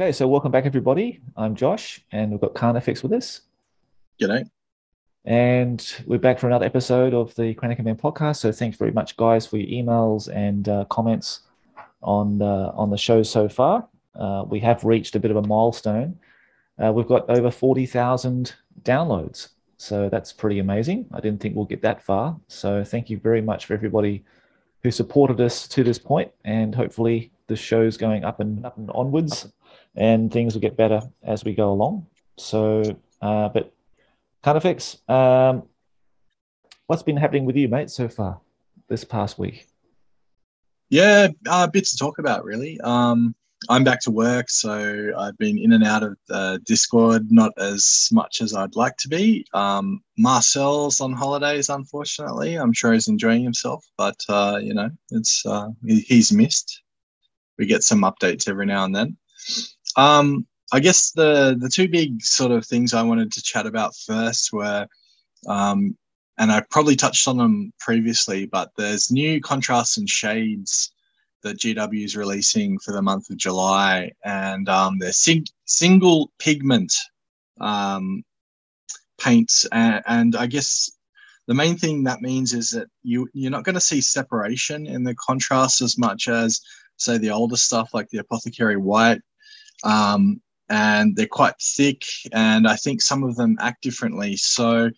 Okay, so welcome back, everybody. I'm Josh, and we've got Carnifex with us. G'day. And we're back for another episode of the Crown of Command podcast. So thanks very much, guys, for your emails and uh, comments on the, on the show so far. Uh, we have reached a bit of a milestone. Uh, we've got over 40,000 downloads. So that's pretty amazing. I didn't think we'll get that far. So thank you very much for everybody who supported us to this point, and hopefully the show's going up and up and onwards, and things will get better as we go along. So, uh, but Carnifex, um, what's been happening with you, mate, so far this past week? Yeah, uh, bits to talk about, really. Um, I'm back to work, so I've been in and out of uh, Discord, not as much as I'd like to be. Um, Marcel's on holidays, unfortunately. I'm sure he's enjoying himself, but uh, you know, it's uh, he's missed. We get some updates every now and then. Um, I guess the the two big sort of things I wanted to chat about first were, um, and I probably touched on them previously, but there's new contrasts and shades that GW is releasing for the month of July, and um, they're sing- single pigment um, paints, and, and, I guess the main thing that means is that you you're not going to see separation in the contrast as much as say the older stuff like the apothecary white. Um, and they're quite thick, and I think some of them act differently. So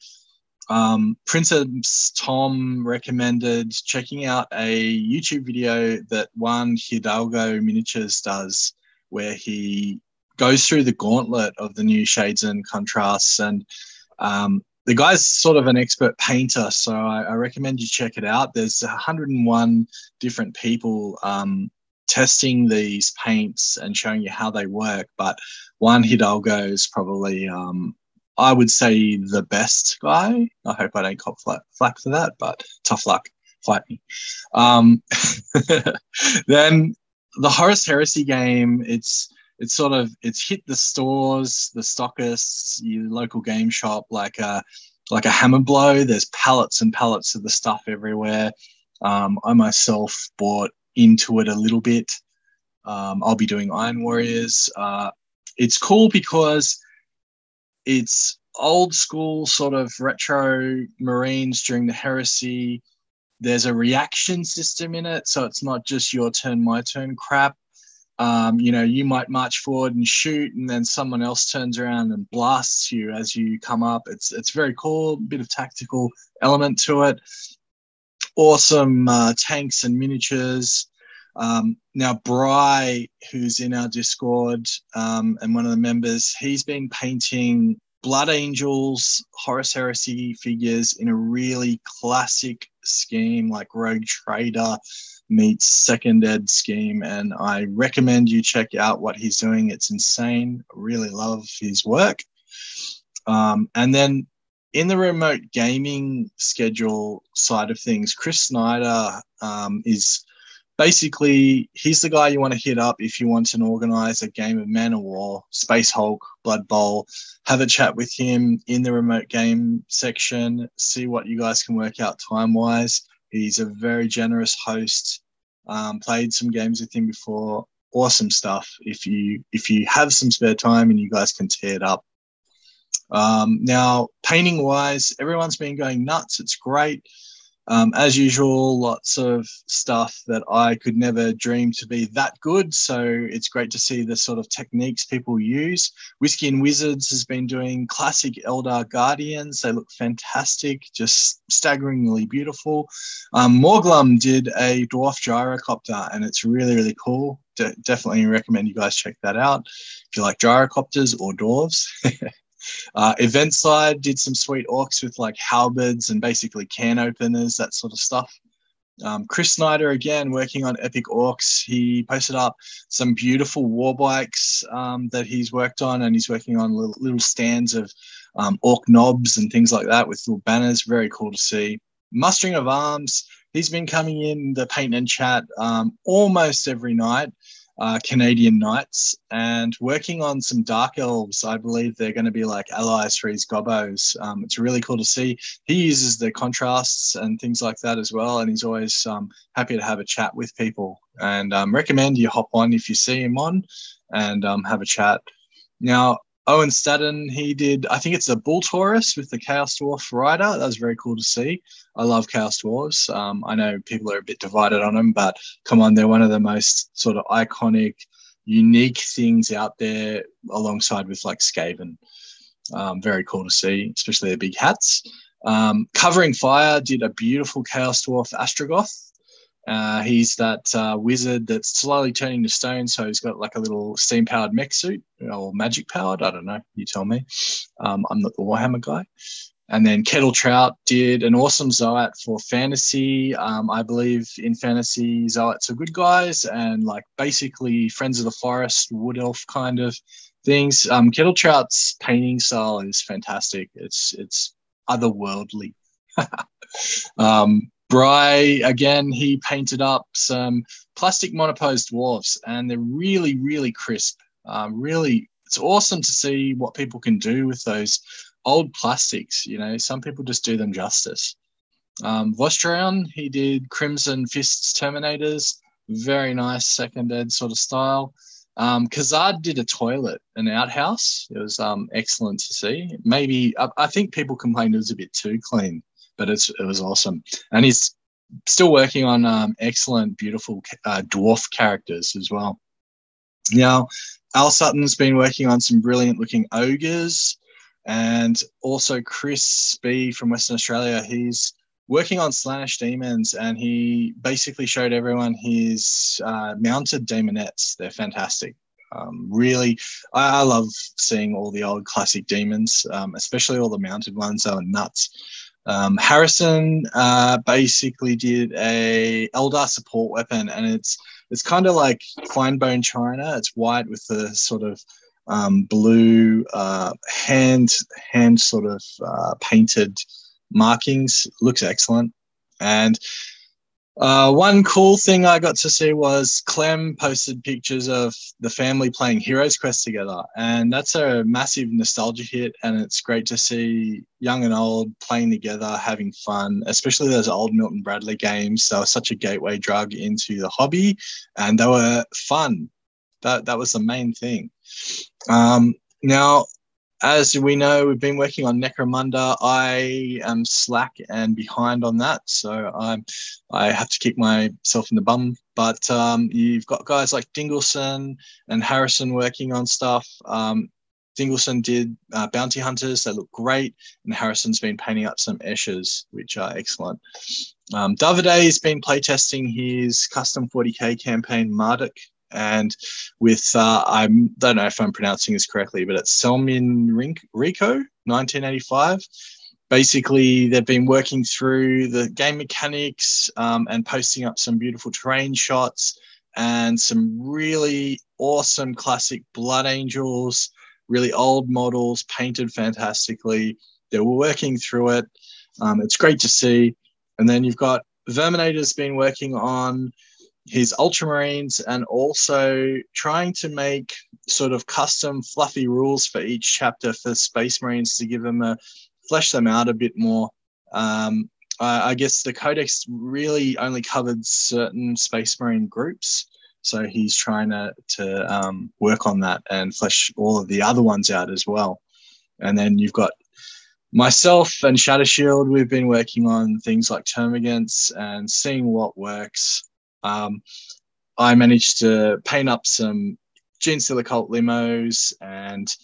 um, Princeps Tom recommended checking out a YouTube video that Juan Hidalgo Miniatures does, where he goes through the gauntlet of the new shades and contrasts. And um, the guy's sort of an expert painter, so I, I, recommend you check it out. There's 101 different people um, testing these paints and showing you how they work, but Juan Hidalgo is probably um, I would say the best guy. I hope I don't cop flack, flack for that, but tough luck. Fight me. Um, then the Horus Heresy game, it's it's sort of it's hit the stores, the stockists, your local game shop like a like a hammer blow. There's pallets and pallets of the stuff everywhere. Um, I myself bought into it a little bit. Um, I'll be doing Iron Warriors. Uh, it's cool because it's old school sort of retro Marines during the heresy. There's a reaction system in it, so it's not just your turn, my turn crap. Um, you know, you might march forward and shoot, and then someone else turns around and blasts you as you come up. It's it's very cool, bit of tactical element to it. Awesome uh, tanks and miniatures. Um, now, Bry, who's in our Discord um, and one of the members, he's been painting Blood Angels, Horus Heresy figures in a really classic scheme like Rogue Trader meets Second Ed scheme. And I recommend you check out what he's doing. It's insane. I really love his work. Um, and then in the remote gaming schedule side of things, Chris Snyder um, is basically, he's the guy you want to hit up if you want to organize a game of Man O' War, Space Hulk, Blood Bowl. Have a chat with him in the remote game section, see what you guys can work out time wise. He's a very generous host. Um, played some games with him before. Awesome stuff. If you if you have some spare time and you guys can tear it up. Um, now, painting wise, everyone's been going nuts. It's great. Um, as usual, lots of stuff that I could never dream to be that good. So it's great to see the sort of techniques people use. Whiskey and Wizards has been doing classic Eldar Guardians. They look fantastic, just staggeringly beautiful. Um, Morglum did a dwarf gyrocopter, and it's really, really cool. De- definitely recommend you guys check that out if you like gyrocopters or dwarves. Uh, event side did some sweet orcs with like halberds and basically can openers, that sort of stuff. Um, Chris Snyder again working on Epic Orcs. He posted up some beautiful war bikes um, that he's worked on, and he's working on little, little stands of um, orc nobs and things like that with little banners. Very cool to see. Mustering of Arms. He's been coming in the paint and chat um, almost every night uh, Canadian Knights and working on some Dark Elves. I believe they're going to be like allies for his gobos. Um, it's really cool to see. He uses the contrasts and things like that as well, and he's always um, happy to have a chat with people. And um, recommend you hop on if you see him on. and um, have a chat. Now, Owen Staden, he did, I think it's a Bull Taurus with the Chaos Dwarf rider. That was very cool to see. I love Chaos Dwarves. Um, I know people are a bit divided on them, but come on, they're one of the most sort of iconic, unique things out there alongside with like Skaven. Um, very cool to see, especially their big hats. Um, Covering Fire did a beautiful Chaos Dwarf Astragoth uh, he's that uh, wizard that's slowly turning to stone, so he's got like a little steam powered mech suit or magic powered. I don't know. You tell me. Um, I'm not the Warhammer guy. And then Kettle Trout did an awesome Zoat for fantasy. Um, I believe in fantasy, Zoats are good guys and like basically friends of the forest, wood elf kind of things. Um, Kettle Trout's painting style is fantastic. It's it's otherworldly. um, Bry, again, he painted up some plastic monoposed dwarfs, and they're really, really crisp. Uh, really, it's awesome to see what people can do with those old plastics. You know, some people just do them justice. Um, Vostrion, he did Crimson Fists Terminators, very nice second ed sort of style. Um, Kazard did a toilet, an outhouse. It was um, excellent to see. Maybe I, I think people complained it was a bit too clean but it's it was awesome. And he's still working on um, excellent, beautiful uh, dwarf characters as well. Now, Al Sutton's been working on some brilliant looking ogres, and also Chris B from Western Australia. He's working on Slaanesh demons, and he basically showed everyone his uh, mounted daemonettes. They're fantastic. Um, really, I, I, love seeing all the old classic demons, um, especially all the mounted ones. They were nuts. Um, Harrison uh, basically did a Eldar support weapon, and it's it's kind of like fine bone china. It's white with the sort of um, blue uh, hand hand sort of uh, painted markings. Looks excellent, and uh, one cool thing I got to see was Clem posted pictures of the family playing Heroes Quest together, and that's a massive nostalgia hit. And it's great to see young and old playing together, having fun, especially those old Milton Bradley games. They were such a gateway drug into the hobby, and they were fun. That that was the main thing. Um, now, as we know, we've been working on Necromunda. I am slack and behind on that, so I'm I have to kick myself in the bum. But um, you've got guys like Dingleson and Harrison working on stuff. Um, Dingleson did uh, Bounty Hunters; they look great, and Harrison's been painting up some Eschers, which are excellent. Um, Davide's been playtesting his custom 40k campaign Marduk and with uh, I don't know if I'm pronouncing this correctly, but it's Selmin Rico, 1985. Basically, they've been working through the game mechanics um, and posting up some beautiful terrain shots and some really awesome classic Blood Angels, really old models painted fantastically. They were working through it. Um, it's great to see. And then you've got Verminator's been working on his Ultramarines and also trying to make sort of custom fluffy rules for each chapter for Space Marines to give them a flesh them out a bit more. Um, I, I guess the Codex really only covered certain Space Marine groups. So he's trying to, to um, work on that and flesh all of the other ones out as well. And then you've got myself and Shadow Shield, we've been working on things like Termagants and seeing what works. Um, I managed to paint up some Genestealer Cult limos and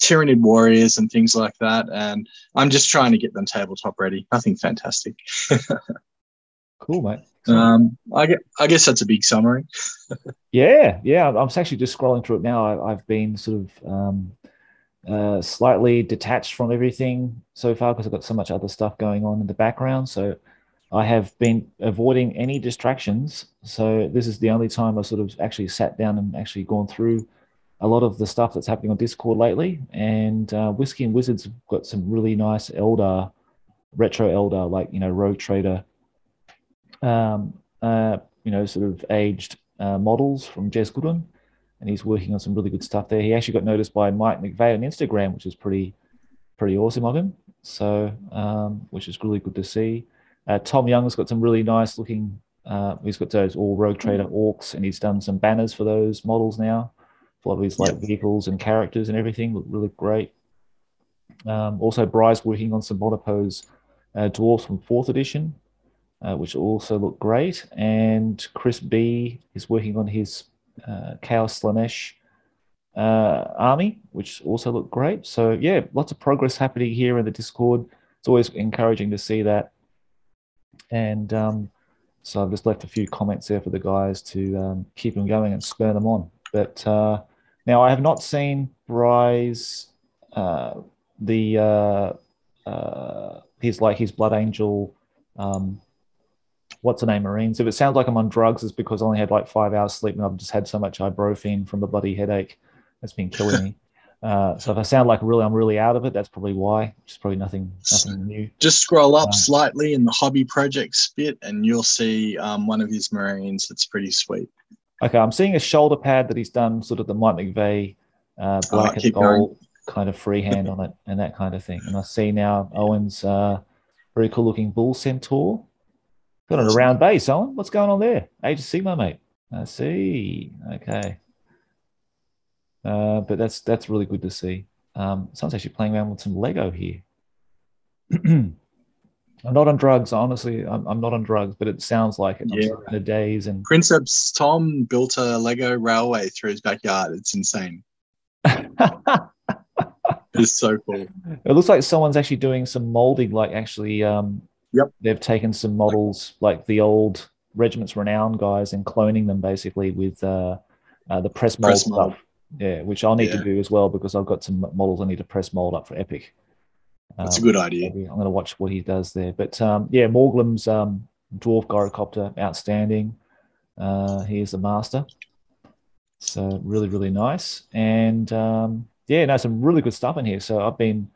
Tyranid warriors and things like that. And I'm just trying to get them tabletop ready. Nothing fantastic. cool, mate. Um, I, get, I guess that's a big summary. yeah, yeah. I'm actually just scrolling through it now. I, have been sort of um, uh, slightly detached from everything so far because I've got so much other stuff going on in the background. So I have been avoiding any distractions. So this is the only time I sort of actually sat down and actually gone through a lot of the stuff that's happening on Discord lately. And uh, Whiskey and Wizards have got some really nice Eldar, retro Eldar, like, you know, Rogue Trader, um, uh, you know, sort of aged uh, models from Jez Goodwin. And he's working on some really good stuff there. He actually got noticed by Mike McVey on Instagram, which is pretty, pretty awesome of him. So, um, which is really good to see. Uh, Tom Young's got some really nice looking. Uh, he's got those all Rogue Trader orcs, and he's done some banners for those models now. a lot of his like yep. vehicles and characters and everything look really great. Um, also, Bry's working on some Monopose uh, dwarfs from fourth edition, uh, which also look great. And Chris B is working on his uh, Chaos Slaanesh uh, army, which also look great. So yeah, lots of progress happening here in the Discord. It's always encouraging to see that. And um, so I've just left a few comments there for the guys to um, keep them going and spur them on. But uh, now I have not seen Bry's uh, the uh, uh, his like his Blood Angel. Um, what's the name, Marines? If it sounds like I'm on drugs, it's because I only had like five hours sleep and I've just had so much ibuprofen from the bloody headache that's been killing me. Uh, so if I sound like really I'm really out of it, that's probably why. Just probably nothing nothing new. Just scroll up um, slightly in the hobby project bit, and you'll see um, one of his marines. That's pretty sweet. Okay, I'm seeing a shoulder pad that he's done sort of the Mike McVey uh, black oh, and gold going. kind of freehand on it and that kind of thing. And I see now Owen's uh, very cool looking bull centaur. Got an around base, Owen. What's going on there? Age of Sigmar, mate. I see. Okay. Uh, but that's that's really good to see. Um, someone's actually playing around with some Lego here. I'm not on drugs, honestly. I'm, I'm, not on drugs, but it sounds like it. Yeah. The days and Princeps Tom built a Lego railway through his backyard. It's insane. it's so cool. It looks like someone's actually doing some molding, like actually um yep. they've taken some models like the old Regiments Renown guys and cloning them basically with uh, uh the press mold press stuff. Mold. Yeah, which I'll need yeah. to do as well because I've got some models I need to press mold up for Epic. That's um, a good idea. I'm going to watch what he does there. But um, yeah, Morglem's um, dwarf gyrocopter, outstanding. Uh, he is the master. So really, really nice. And um, yeah, no, some really good stuff in here. So I've been,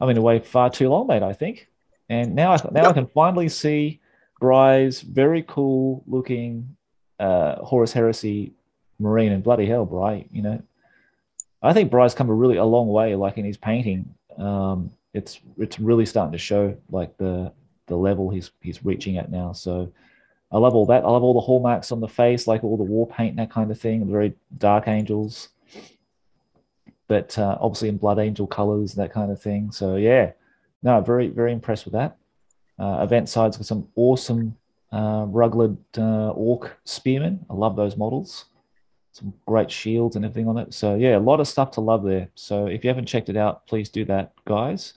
I've been away far too long, mate. I think. And now, I, now yep. I can finally see Bry's very cool looking uh, Horus Heresy Marine. And bloody hell, Bry, you know, I think Bry's come a really a long way, like in his painting. Um, it's it's really starting to show like the the level he's he's reaching at now. So I love all that. I love all the hallmarks on the face, like all the war paint and that kind of thing. Very dark angels, but uh, obviously in blood angel colors, and that kind of thing. So yeah, no, very very impressed with that. Uh, event sides got some awesome uh, rugged uh, orc spearmen. I love those models some great shields and everything on it. So yeah, a lot of stuff to love there. So if you haven't checked it out, please do that, guys.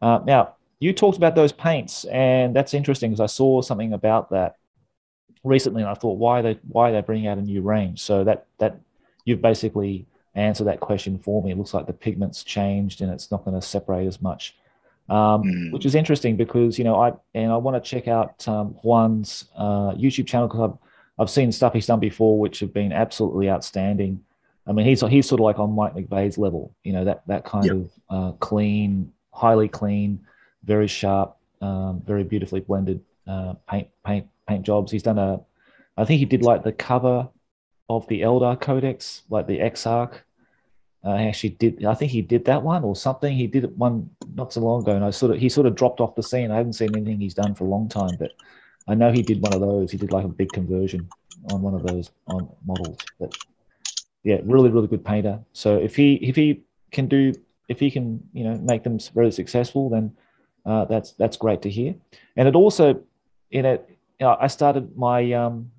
Uh, now you talked about those paints, and that's interesting because I saw something about that recently, and I thought why they why they bringing out a new range. So that that you've basically answered that question for me. It looks like the pigments changed, and it's not going to separate as much. Um, mm. which is interesting because you know I and I want to check out um, Juan's uh, YouTube channel because I've seen stuff he's done before which have been absolutely outstanding. I mean, he's he's sort of like on Mike McVey's level, you know, that that kind yep. of uh, clean, highly clean, very sharp, um, very beautifully blended uh, paint paint paint jobs. He's done a, I think he did like the cover of the Eldar Codex, like the Exarch. Uh, he actually did. I think he did that one or something. He did it one not so long ago, and I sort of he sort of dropped off the scene. I haven't seen anything he's done for a long time, but I know he did one of those. He did like a big conversion on one of those on models. But yeah, really, really good painter. So if he if he can do if he can you know make them very successful, then uh, that's that's great to hear. And it also in it, you know, I started my um,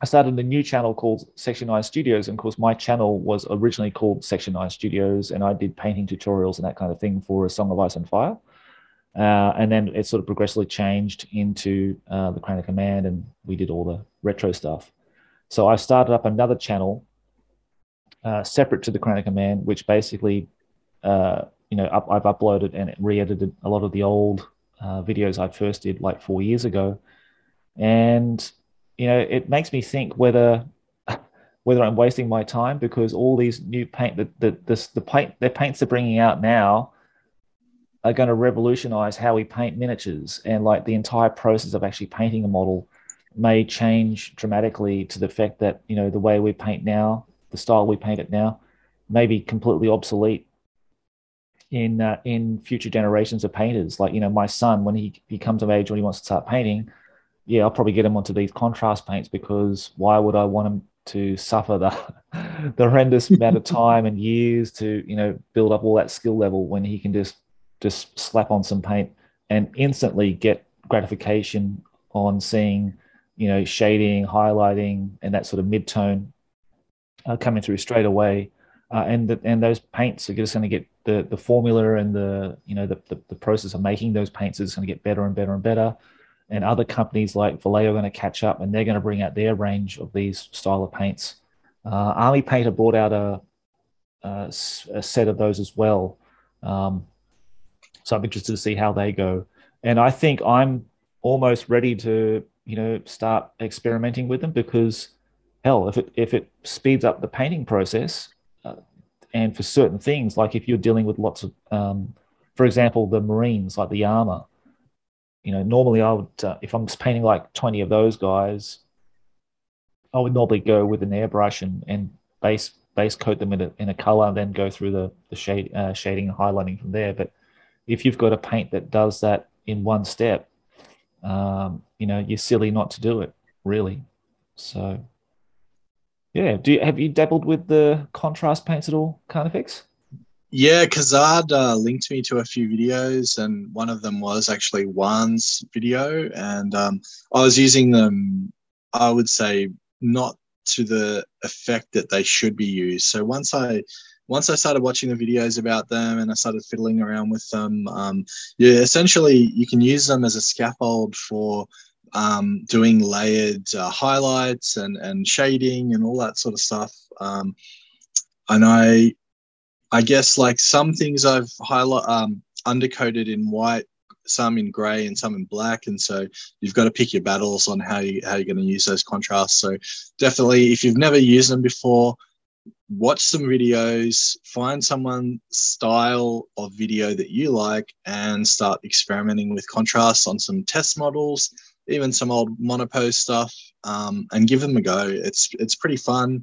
I started a new channel called Section Nine Studios, and of course my channel was originally called Section Nine Studios, and I did painting tutorials and that kind of thing for A Song of Ice and Fire. Uh, and then it sort of progressively changed into uh, the Crown of Command, and we did all the retro stuff. So I started up another channel uh, separate to the Crown of Command, which basically, uh, you know, up, I've uploaded and re-edited a lot of the old uh, videos I first did like four years ago, and you know, it makes me think whether whether I'm wasting my time because all these new paint, the the the, the paint, the paints they're bringing out now are going to revolutionize how we paint miniatures and like the entire process of actually painting a model may change dramatically to the fact that you know the way we paint now the style we paint it now may be completely obsolete in uh, in future generations of painters. Like you know my son when he, he comes of age when he wants to start painting yeah i'll probably get him onto these contrast paints because why would i want him to suffer the the horrendous amount of time and years to you know build up all that skill level when he can just just slap on some paint and instantly get gratification on seeing you know shading highlighting and that sort of mid-tone uh, coming through straight away uh, and the, and those paints are just going to get the the formula and the you know the, the, the process of making those paints is going to get better and better and better and other companies like Vallejo are going to catch up and they're going to bring out their range of these style of paints. Uh, Army Painter brought out a, a, a, set of those as well. Um, so I'm interested to see how they go. And I think I'm almost ready to, you know, start experimenting with them because, hell, if it if it speeds up the painting process, uh, and for certain things, like if you're dealing with lots of, um, for example, the Marines, like the armor, you know, normally I would, uh, if I'm painting like 20 of those guys, I would normally go with an airbrush and, and base base coat them in a, in a color and then go through the, the shade, uh, shading and highlighting from there. But if you've got a paint that does that in one step, um, you know, you're silly not to do it, really. So, yeah. Do you, have you dabbled with the contrast paints at all, Carnifex? Yeah, Kazad uh, linked me to a few videos, and one of them was actually Juan's video, and um, I was using them. I would say not to the effect that they should be used. So once I once I started watching the videos about them and I started fiddling around with them, um, yeah, essentially you can use them as a scaffold for um, doing layered uh, highlights and and shading and all that sort of stuff. Um, and I I guess like some things I've highlight um, undercoated in white, some in grey, and some in black, and so you've got to pick your battles on how you how you're going to use those contrasts. So definitely, if you've never used them before, watch some videos, find someone style of video that you like, and start experimenting with contrasts on some test models, even some old monopose stuff, um, and give them a go. It's it's pretty fun.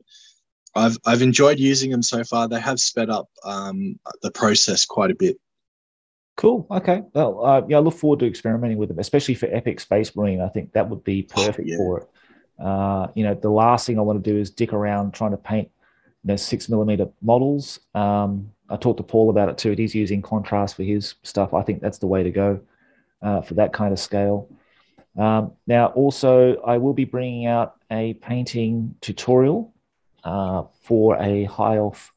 I've I've enjoyed using them so far. They have sped up um, the process quite a bit. Cool. Okay. Well, uh, yeah, I look forward to experimenting with them, especially for Epic Space Marine. I think that would be oh, perfect oh, yeah. for it. Uh, you know, the last thing I want to do is dick around trying to paint, you know, six millimeter models. Um, I talked to Paul about it too. He's using contrast for his stuff. I think that's the way to go uh, for that kind of scale. Um, now, also, I will be bringing out a painting tutorial uh, for a high elf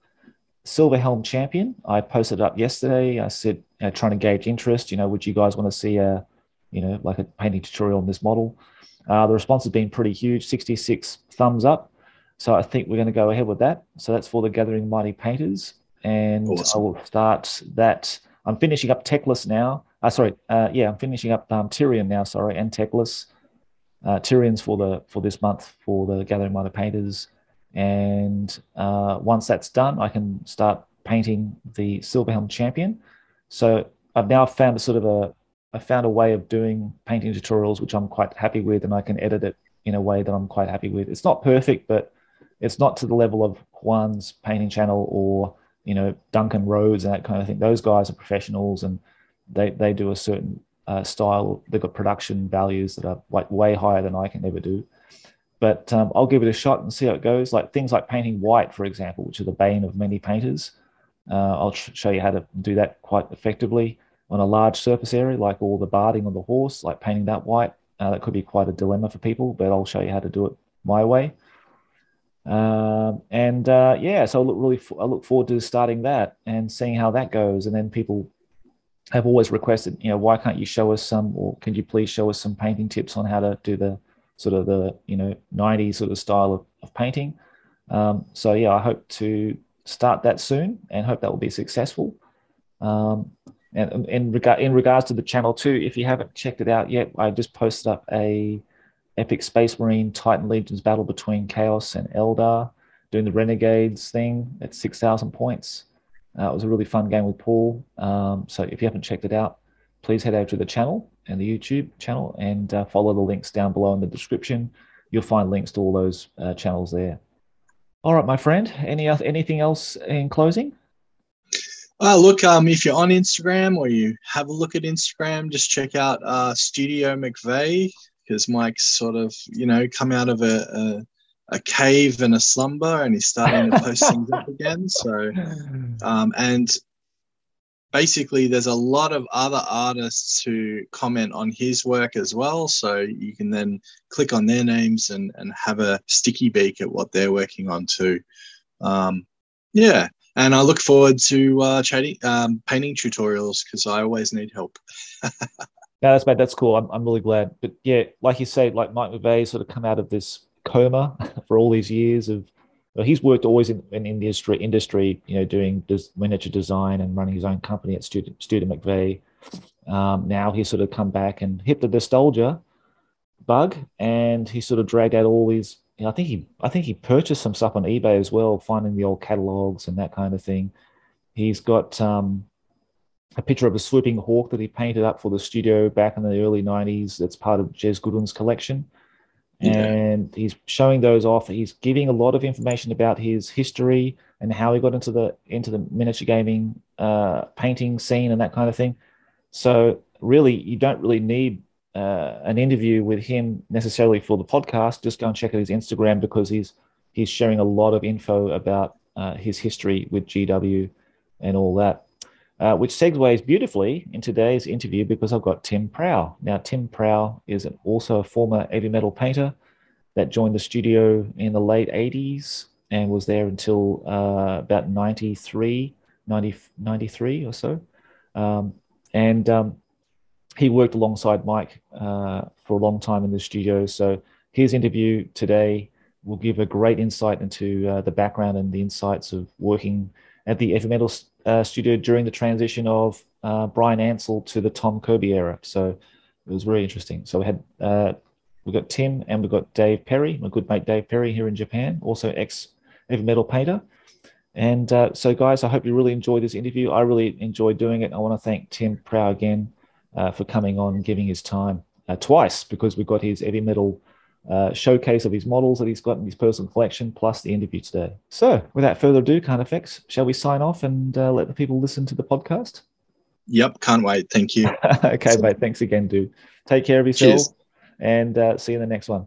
silver helm champion. I posted it up yesterday. I said, trying to gauge interest. You know, would you guys want to see a, you know, like a painting tutorial on this model? Uh, the response has been pretty huge, 66 thumbs up. So I think we're going to go ahead with that. So that's for the Gathering Mighty Painters, and awesome. I will start that. I'm finishing up Teclis now. Uh, sorry, uh, yeah, I'm finishing up um, Tyrion now. Sorry, and Teclis. Uh, Tyrion's for the for this month for the Gathering Mighty Painters. And uh, once that's done, I can start painting the Silverhelm Champion. So I've now found a sort of a I found a way of doing painting tutorials which I'm quite happy with, and I can edit it in a way that I'm quite happy with. It's not perfect, but it's not to the level of Juan's painting channel or you know Duncan Rhodes and that kind of thing. Those guys are professionals and they they do a certain uh, style. They've got production values that are like way higher than I can ever do but um, I'll give it a shot and see how it goes. Like things like painting white, for example, which are the bane of many painters. Uh, I'll show you how to do that quite effectively on a large surface area, like all the barding on the horse, like painting that white. Uh, that could be quite a dilemma for people, but I'll show you how to do it my way. Um, and uh, yeah, so I look really, I look forward to starting that and seeing how that goes. And then people have always requested, you know, why can't you show us some, or can you please show us some painting tips on how to do the sort of the you know 90s sort of style of, of painting. Um, so yeah, I hope to start that soon and hope that will be successful. Um, and in regard in regards to the channel too, if you haven't checked it out yet, I just posted up a epic Space Marine Titan Legions battle between Chaos and Eldar, doing the Renegades thing at six thousand points. Uh, it was a really fun game with Paul. Um, so if you haven't checked it out, please head over to the channel and the YouTube channel and uh, follow the links down below in the description. You'll find links to all those uh, channels there. All right, my friend. Any anything else in closing? Uh, look, um, if you're on Instagram or you have a look at Instagram, just check out uh, Studio McVey because Mike's sort of, you know, come out of a, a cave and a slumber, and he's starting to post things up again. So, um, and basically, there's a lot of other artists who comment on his work as well. So you can then click on their names and and have a sticky beak at what they're working on too. Um, yeah, and I look forward to uh, chatting, um, painting tutorials because I always need help. No, that's mate. That's cool. I'm, I'm really glad. But yeah, like you say, like Mike McVey sort of come out of this coma for all these years of. Well, he's worked always in, in industry, industry, you know, doing des, miniature design and running his own company at Student Student McVey. Um, now he's sort of come back and hit the nostalgia bug, and he sort of dragged out all these. You know, I think he, I think he purchased some stuff on eBay as well, finding the old catalogs and that kind of thing. He's got um, a picture of a swooping hawk that he painted up for the studio back in the early 90s. That's part of Jez Goodwin's collection. Yeah. And he's showing those off. He's giving a lot of information about his history and how he got into the into the miniature gaming uh, painting scene and that kind of thing. So really, you don't really need uh, an interview with him necessarily for the podcast. Just go and check out his Instagram because he's he's sharing a lot of info about uh, his history with GW and all that uh, which segues beautifully in today's interview because I've got Tim Prow. Now, Tim Prow is an, also a former heavy metal painter that joined the studio in the late 80s and was there until uh, about 93, 90, 93 or so. Um, and um, he worked alongside Mike uh, for a long time in the studio. So his interview today will give a great insight into uh, the background and the insights of working at the heavy metal uh, studio during the transition of uh, Bryan Ansell to the Tom Kirby era. So it was really interesting. So we had uh, we got Tim and we got Dave Perry, my good mate Dave Perry here in Japan, also ex heavy metal painter. And uh, so, guys, I hope you really enjoyed this interview. I really enjoyed doing it. I want to thank Tim Prow again uh, for coming on giving his time uh, twice because we got his heavy metal uh, showcase of his models that he's got in his personal collection, plus the interview today. So, without further ado, Carnifex, shall we sign off and uh, let the people listen to the podcast? Yep, can't wait. Thank you. okay, mate. Thanks again, dude. Take care of yourself Cheers. and uh, see you in the next one.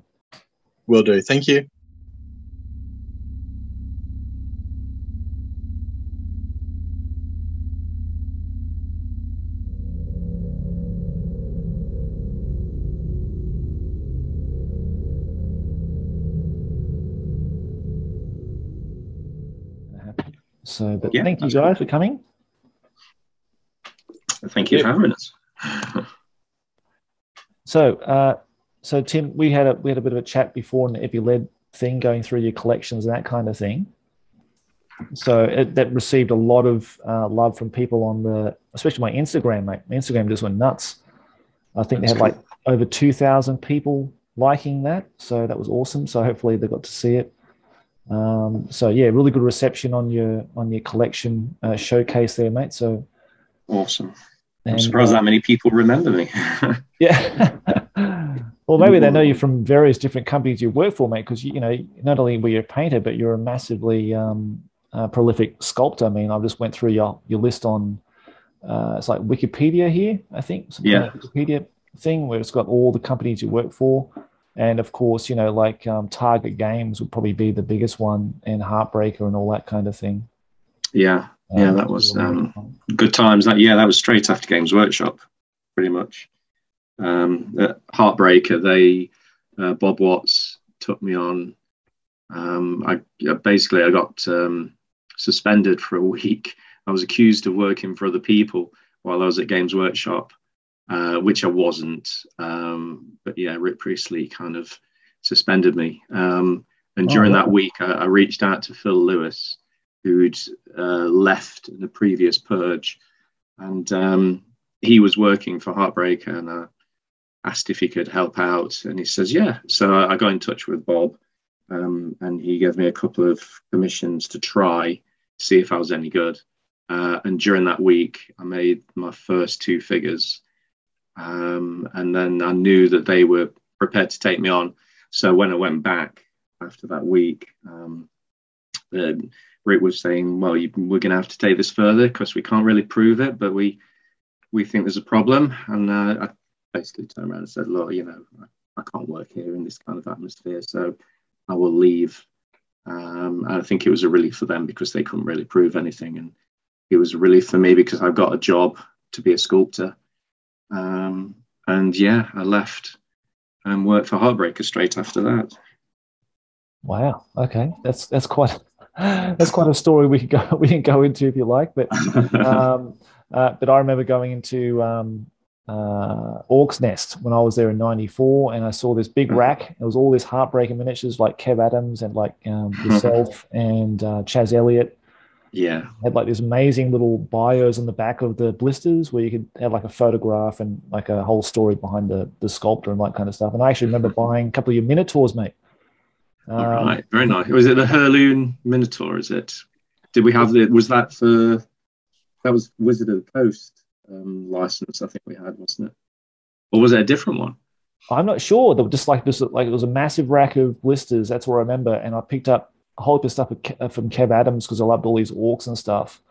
Will do. Thank you. So, but yeah, thank you guys for coming. Thank you yeah. for having us. so, uh, so Tim, we had a we had a bit of a chat before an EpiLed thing, going through your collections and that kind of thing. So it, that received a lot of uh, love from people on the, especially my Instagram, mate. My Instagram just went nuts. I think That's they had cool. like over two thousand people liking that, so that was awesome. So hopefully they got to see it. Um, so yeah, really good reception on your on your collection uh, showcase there, mate. So awesome. I'm surprised uh, that many people remember me. yeah. well, maybe they know you from various different companies you work for, mate. Because you, you know, not only were you a painter, but you're a massively um, uh, prolific sculptor. I mean, I just went through your your list on uh, it's like Wikipedia here, I think. yeah. Wikipedia thing where it's got all the companies you work for. And of course, you know, like um, Target Games would probably be the biggest one, and Heartbreaker and all that kind of thing. Yeah, yeah, um, that was um, good times. That yeah, that was straight after Games Workshop, pretty much. Um, Heartbreaker, they uh, Bob Watts took me on. Um, I basically I got um, suspended for a week. I was accused of working for other people while I was at Games Workshop, uh, which I wasn't. Um, but yeah, Rick Priestley kind of suspended me. Um, and oh, during wow. that week, I, I, reached out to Phil Lewis, who'd uh, left in the previous purge, and um, he was working for Heartbreaker, and I asked if he could help out, and he says, "Yeah." So I, I got in touch with Bob, um, and he gave me a couple of commissions to try, see if I was any good. Uh, and during that week, I made my first two figures um, and then I knew that they were prepared to take me on. So when I went back after that week, um, uh, Rick was saying, "Well, you, we're going to have to take this further because we can't really prove it, but we we think there's a problem." And uh, I basically turned around and said, "Look, you know, I, I, can't work here in this kind of atmosphere, so I will leave. Um, and I think it was a relief for them because they couldn't really prove anything, and it was a relief for me because I've got a job to be a sculptor. Um, and yeah, I left and worked for Heartbreaker straight after that. Wow. Okay, that's that's quite that's quite a story we could go we can go into if you like, but um, uh, but I remember going into um, uh, Orcs Nest when I was there in '94, and I saw this big mm-hmm. rack. It was all this Heartbreaker miniatures like Kev Adams and like um, yourself and uh, Chaz Elliott. Yeah, had like these amazing little bios on the back of the blisters where you could have like a photograph and like a whole story behind the the sculptor and that kind of stuff. And I actually remember buying a couple of your minotaurs, mate. Um, All right, very nice. Was it the Heirloom Minotaur? Is it? Did we have the? Was that for? That was Wizard of the Coast um, license. I think we had, wasn't it? Or was it a different one? I'm not sure. They were just like this, like it was a massive rack of blisters. That's what I remember. And I picked up a whole heap of stuff from Kev Adams because I loved all these orcs and stuff.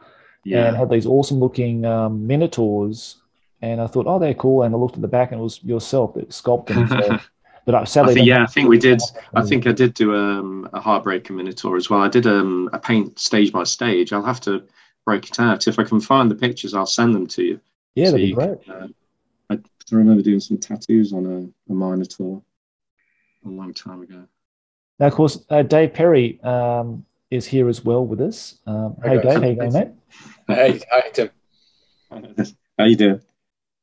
Yeah. And had these awesome looking um, minotaurs. And I thought, oh, they're cool. And I looked at the back and it was yourself that sculpted them. So But I sadly, I think, yeah, I think we did. I think I did do um, a Heartbreaker Minotaur as well. I did um, a paint stage by stage. I'll have to break it out. If I can find the pictures, I'll send them to you. Yeah, so that'd be great. Can, uh, I, I remember doing some tattoos on a, a Minotaur a long time ago. Now, of course, uh, Dave Perry um, is here as well with us. Um, hey, Dave, how you going, mate? Hey, hi, Tim. How you doing?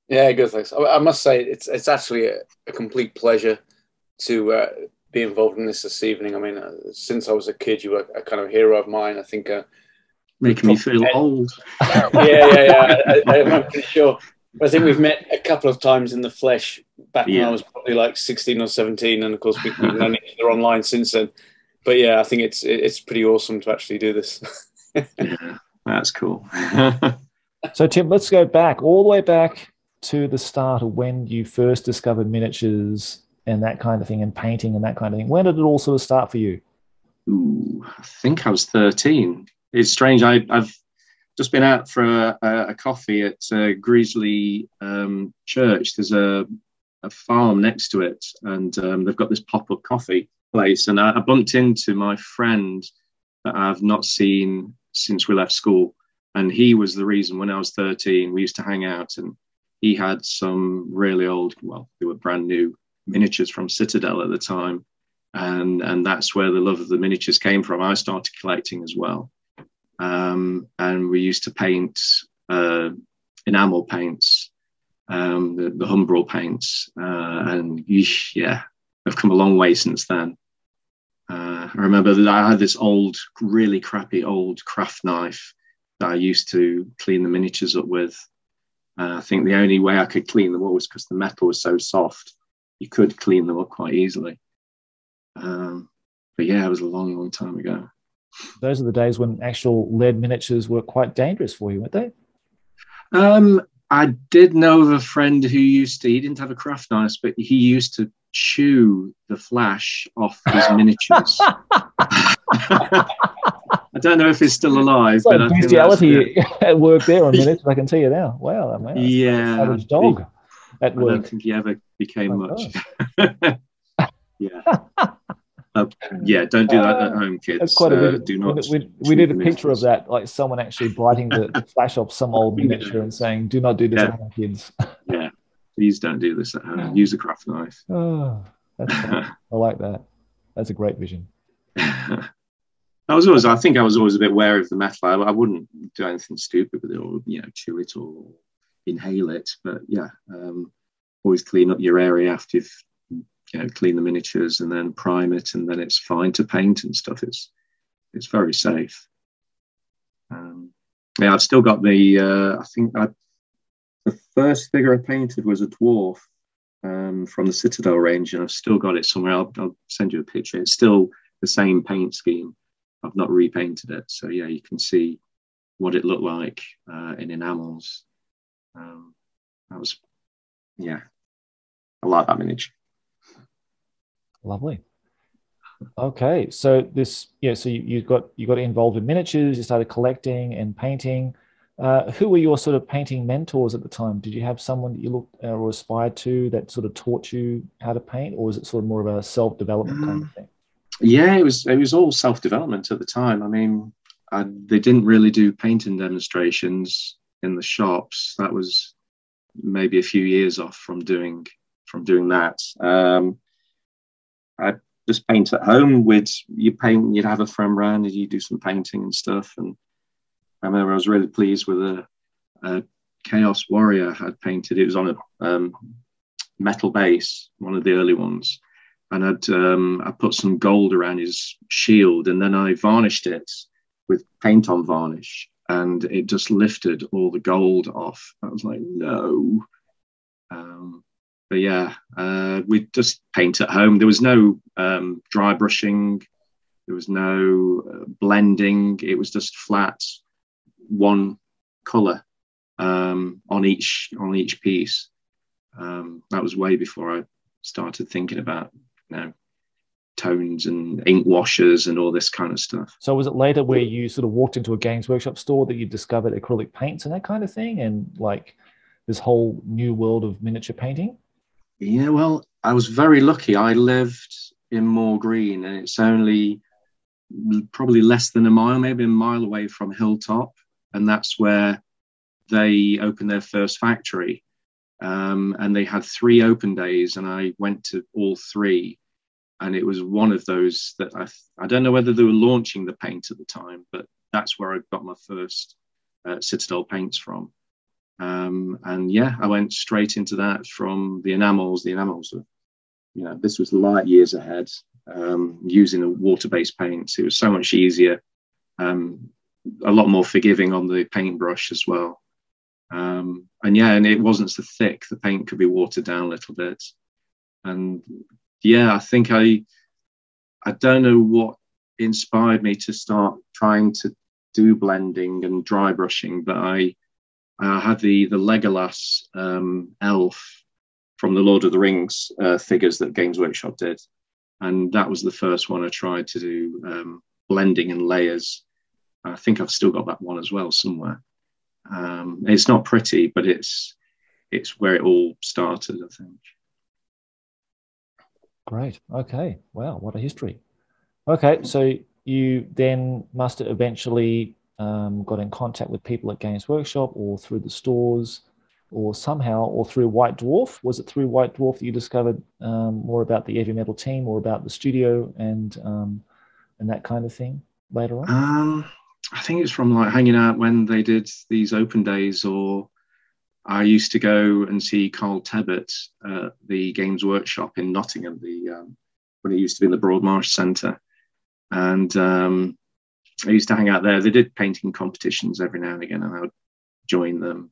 Yeah, good. Thanks. I, must say, it's it's actually a, a complete pleasure to uh, be involved in this this evening. I mean, uh, since I was a kid, you were a kind of hero of mine. I think. Uh, Making me feel old. yeah, yeah, yeah. I, am pretty sure. I think we've met a couple of times in the flesh back yeah. when I was probably like 16 or 17, and of course we've known each other online since then. But yeah, I think it's it's pretty awesome to actually do this. yeah, that's cool. so Tim, let's go back all the way back to the start of when you first discovered miniatures and that kind of thing and painting and that kind of thing. When did it all sort of start for you? Ooh, I think I was 13. It's strange. I, have just been out for a, a coffee at uh, Greasley um, Church. There's a, a, farm next to it, and um, they've got this pop up coffee place. And I, I bumped into my friend that I've not seen since we left school. And he was the reason when I was 13, we used to hang out and he had some really old, well, they were brand new miniatures from Citadel at the time, and and that's where the love of the miniatures came from. I started collecting as well, um, and we used to paint uh, enamel paints, um, the, the Humbrol paints, uh, and yeah, I've come a long way since then. Uh, I remember that I had this old, really crappy old craft knife that I used to clean the miniatures up with. Uh, I think the only way I could clean them up was because the metal was so soft you could clean them up quite easily. Um, but yeah, it was a long, long time ago. Those are the days when actual lead miniatures were quite dangerous for you, weren't they? Um, I did know of a friend who used to, he didn't have a craft knife, but he used to chew the flash off his miniatures. I don't know if he's still alive. It's like bestiality at work there on miniatures, I can tell you now. Wow, man. Yeah. Savage dog at work. I don't think he ever became oh, much. yeah. Uh, yeah, don't do that at home, kids. That's quite a uh, do not. We, we did a picture of that, like someone actually biting the flash off some old miniature and saying, "Do not do this yeah. at home, kids." yeah, please don't do this at home. Use a craft knife. Oh, I like that. That's a great vision. I was always, I think I was always a bit wary of the metal. I, I wouldn't do anything stupid with it, or you know, chew it or inhale it. But yeah, um, always clean up your area after you've you know clean the miniatures and then prime it, and then it's fine to paint and stuff. It's it's very safe. Um, yeah, I've still got the. Uh, I think I, the first figure I painted was a dwarf um, from the Citadel range, and I've still got it somewhere. I'll, I'll, send you a picture. It's still the same paint scheme. I've not repainted it, so yeah, you can see what it looked like uh, in enamels. Um, that was, yeah, I like that miniature. Lovely. Okay, so this, yeah, so you, you got you got involved in miniatures. You started collecting and painting. Uh, who were your sort of painting mentors at the time? Did you have someone that you looked uh, or aspired to that sort of taught you how to paint, or was it sort of more of a self development kind of thing? yeah, it was it was all self development at the time. I mean, I, they didn't really do painting demonstrations in the shops. That was maybe a few years off from doing from doing that. Um, I just paint at home with you paint. You'd have a friend round and you do some painting and stuff. And I remember I was really pleased with a, a Chaos Warrior I had painted. It was on a um, metal base, one of the early ones, and I'd um, I put some gold around his shield, and then I varnished it with paint on varnish, and it just lifted all the gold off. I was like, no. Um, but yeah, uh, we just paint at home. There was no um, dry brushing, there was no uh, blending. It was just flat, one color um, on each on each piece. Um, that was way before I started thinking about you know tones and ink washers and all this kind of stuff. So was it later where you sort of walked into a Games Workshop store that you discovered acrylic paints and that kind of thing, and like this whole new world of miniature painting? Yeah, well, I was very lucky. I lived in Moor Green, and it's only probably less than a mile, maybe a mile away from Hilltop, and that's where they opened their first factory. Um, and they had three open days, and I went to all three. And it was one of those that I, I don't know whether they were launching the paint at the time, but that's where I got my first uh, Citadel paints from. Um, and yeah, I went straight into that from the enamels. The enamels, are, you know, this was light years ahead um, using a water-based paint. It was so much easier, um, a lot more forgiving on the paintbrush as well. Um, and yeah, and it wasn't so thick. The paint could be watered down a little bit. And yeah, I think I, I don't know what inspired me to start trying to do blending and dry brushing, but I, I had the the Legolas um, elf from the Lord of the Rings uh, figures that Games Workshop did, and that was the first one I tried to do um, blending and layers. I think I've still got that one as well somewhere. Um, it's not pretty, but it's it's where it all started, I think. Great. Okay. Wow. What a history. Okay. So you then must eventually um, got in contact with people at Games Workshop or through the stores or somehow or through White Dwarf. Was it through White Dwarf that you discovered um, more about the 'Eavy Metal team or about the studio and um, and that kind of thing later on? Um, I think it's from like hanging out when they did these open days, or I used to go and see Carl Tebbett at the Games Workshop in Nottingham, the um, when it used to be in the Broadmarsh Centre, and um, I used to hang out there. They did painting competitions every now and again, and I would join them.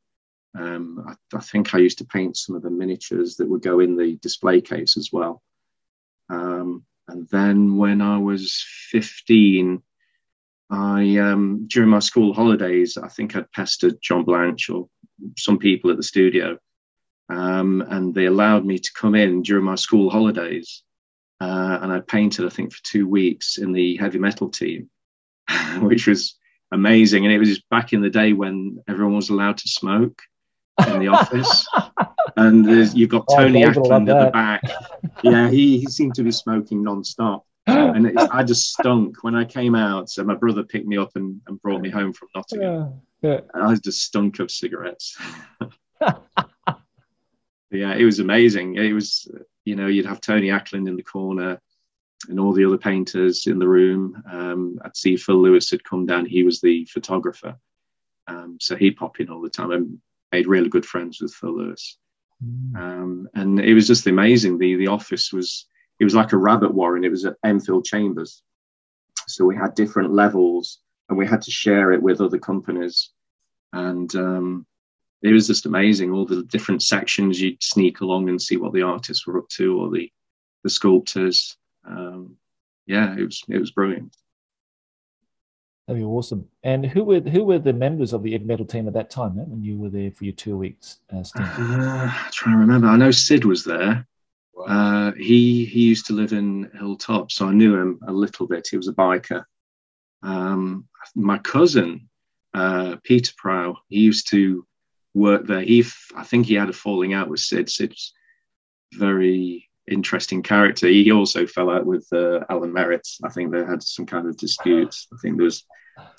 Um, I, I, think I used to paint some of the miniatures that would go in the display case as well. Um, and then when I was 15, I um, during my school holidays, I think I'd pestered John Blanche or some people at the studio, um, and they allowed me to come in during my school holidays, uh, and I painted I think for two weeks in the 'Eavy Metal team, which was amazing. And it was back in the day when everyone was allowed to smoke in the office. and you've got oh, Tony Ackland at the back. Yeah, he, he seemed to be smoking non-stop and I just stunk when I came out. So my brother picked me up and, and brought me home from Nottingham. Yeah, yeah. I just stunk of cigarettes. yeah, it was amazing. It was, you know, you'd have Tony Ackland in the corner and all the other painters in the room. Um, I'd see Phil Lewis had come down. He was the photographer. Um, so he'd pop in all the time. I made really good friends with Phil Lewis. Mm. Um, and it was just amazing. The the office was it was like a rabbit warren. It was at Enfield Chambers. So we had different levels and we had to share it with other companies. And um, it was just amazing. All the different sections you'd sneak along and see what the artists were up to or the, the sculptors. Um, yeah, it was, it was brilliant. That'd be awesome. And who were who were the members of the 'Eavy Metal team at that time man, when you were there for your two weeks uh, stint? Uh, trying to remember. I know Sid was there. Uh, he he used to live in Hilltop, so I knew him a little bit. He was a biker. Um, my cousin uh, Peter Prow, he used to work there. He I think he had a falling out with Sid. Sid's very interesting character. He also fell out with uh, Alan Merritt. I think they had some kind of disputes. I think there was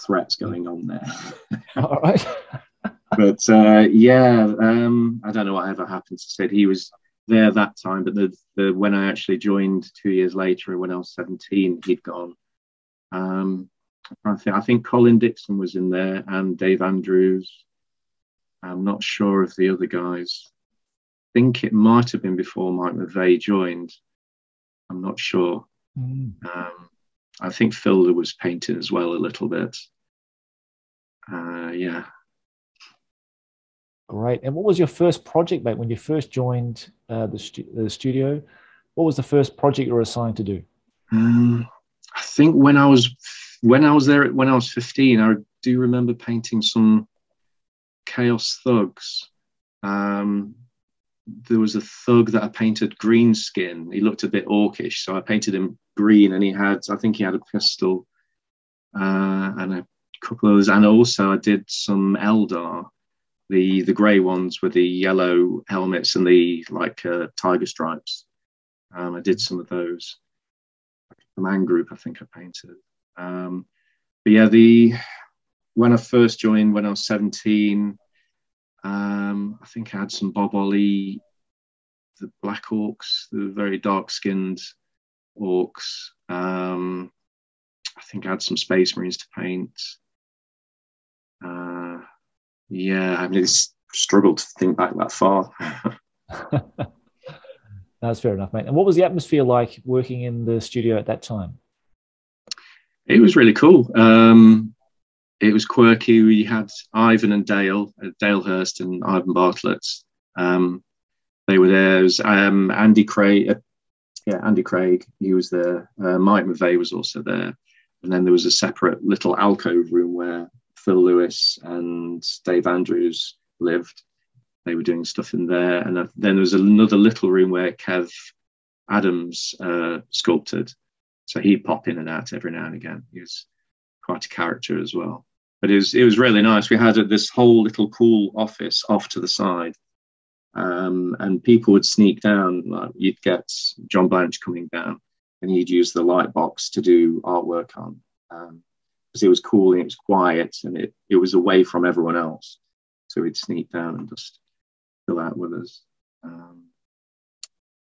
threats going on there. All right. but uh, yeah, um, I don't know what ever happened. to Sid he was there that time, but the, the when I actually joined two years later, when I was seventeen, he'd gone. Um, I think, I think Colin Dixon was in there and Dave Andrews. I'm not sure of the other guys. I think it might have been before Mike McVey joined. I'm not sure. Mm. Um, I think Phil was painting as well a little bit. Uh, yeah. Great. And what was your first project, mate, when you first joined uh, the, stu- the studio? What was the first project you were assigned to do? Um, I think when I was when I was there when I was 15, I do remember painting some Chaos Thugs. Um, there was a thug that I painted green skin. He looked a bit orcish, so I painted him green, and he had I think he had a pistol uh, and a couple of others. And also I did some Eldar, the the grey ones with the yellow helmets and the like uh, tiger stripes. Um, I did some of those. The man group I think I painted. Um, but yeah, the when I first joined when I was 17, um, I think I had some Bob Olley, the Black Orcs, the very dark skinned orcs. Um, I think I had some Space Marines to paint. Uh, yeah, I mean, it's struggled to think back that far. That's fair enough, mate. And what was the atmosphere like working in the studio at that time? It was really cool. Um, it was quirky. We had Ivan and Dale, uh, Dale Hurst and Ivan Bartlett. Um, they were there. Was, um, Andy Craig, uh, yeah, Andy Craig. He was there. Uh, Mike McVey was also there. And then there was a separate little alcove room where Phil Lewis and Dave Andrews lived. They were doing stuff in there. And then there was another little room where Kev Adams uh, sculpted. So he'd pop in and out every now and again. He was quite a character as well. But it was it was really nice. We had this whole little cool office off to the side, um, and people would sneak down. Like you'd get John Blanche coming down, and he'd use the light box to do artwork on um, because it was cool and it was quiet and it it was away from everyone else. So he'd sneak down and just fill out with us. Um,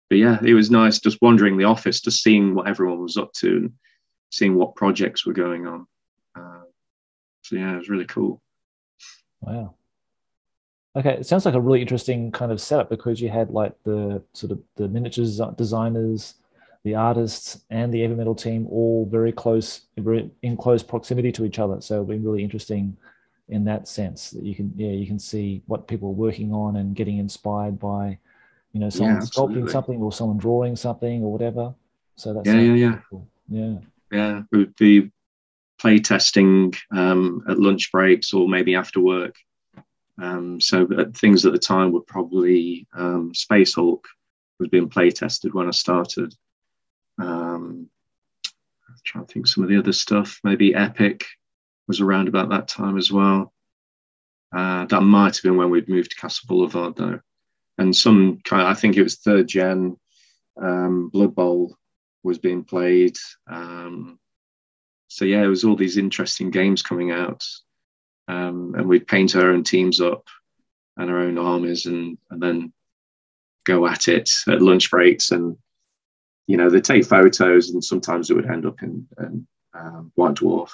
but yeah, it was nice just wandering the office, just seeing what everyone was up to and seeing what projects were going on. Uh, so yeah, it was really cool. Wow. Okay, it sounds like a really interesting kind of setup because you had like the sort of the miniatures designers, the artists, and the 'Eavy Metal team all very close, very in close proximity to each other. So it'll be really interesting in that sense that you can yeah you can see what people are working on and getting inspired by you know, someone yeah, sculpting something or someone drawing something or whatever. So that's yeah, yeah, yeah, cool. yeah, yeah. We would be play testing um, at lunch breaks or maybe after work. Um, so things at the time were probably um, Space Hulk was being play tested when I started. Um, I'm trying to think some of the other stuff. Maybe Epic was around about that time as well. Uh, that might have been when we'd moved to Castle Boulevard though and some kind of, I think it was third gen um, Blood Bowl was being played. Um, so yeah, it was all these interesting games coming out, um, and we'd paint our own teams up and our own armies, and and then go at it at lunch breaks, and you know they'd take photos, and sometimes it would end up in, in um, White Dwarf.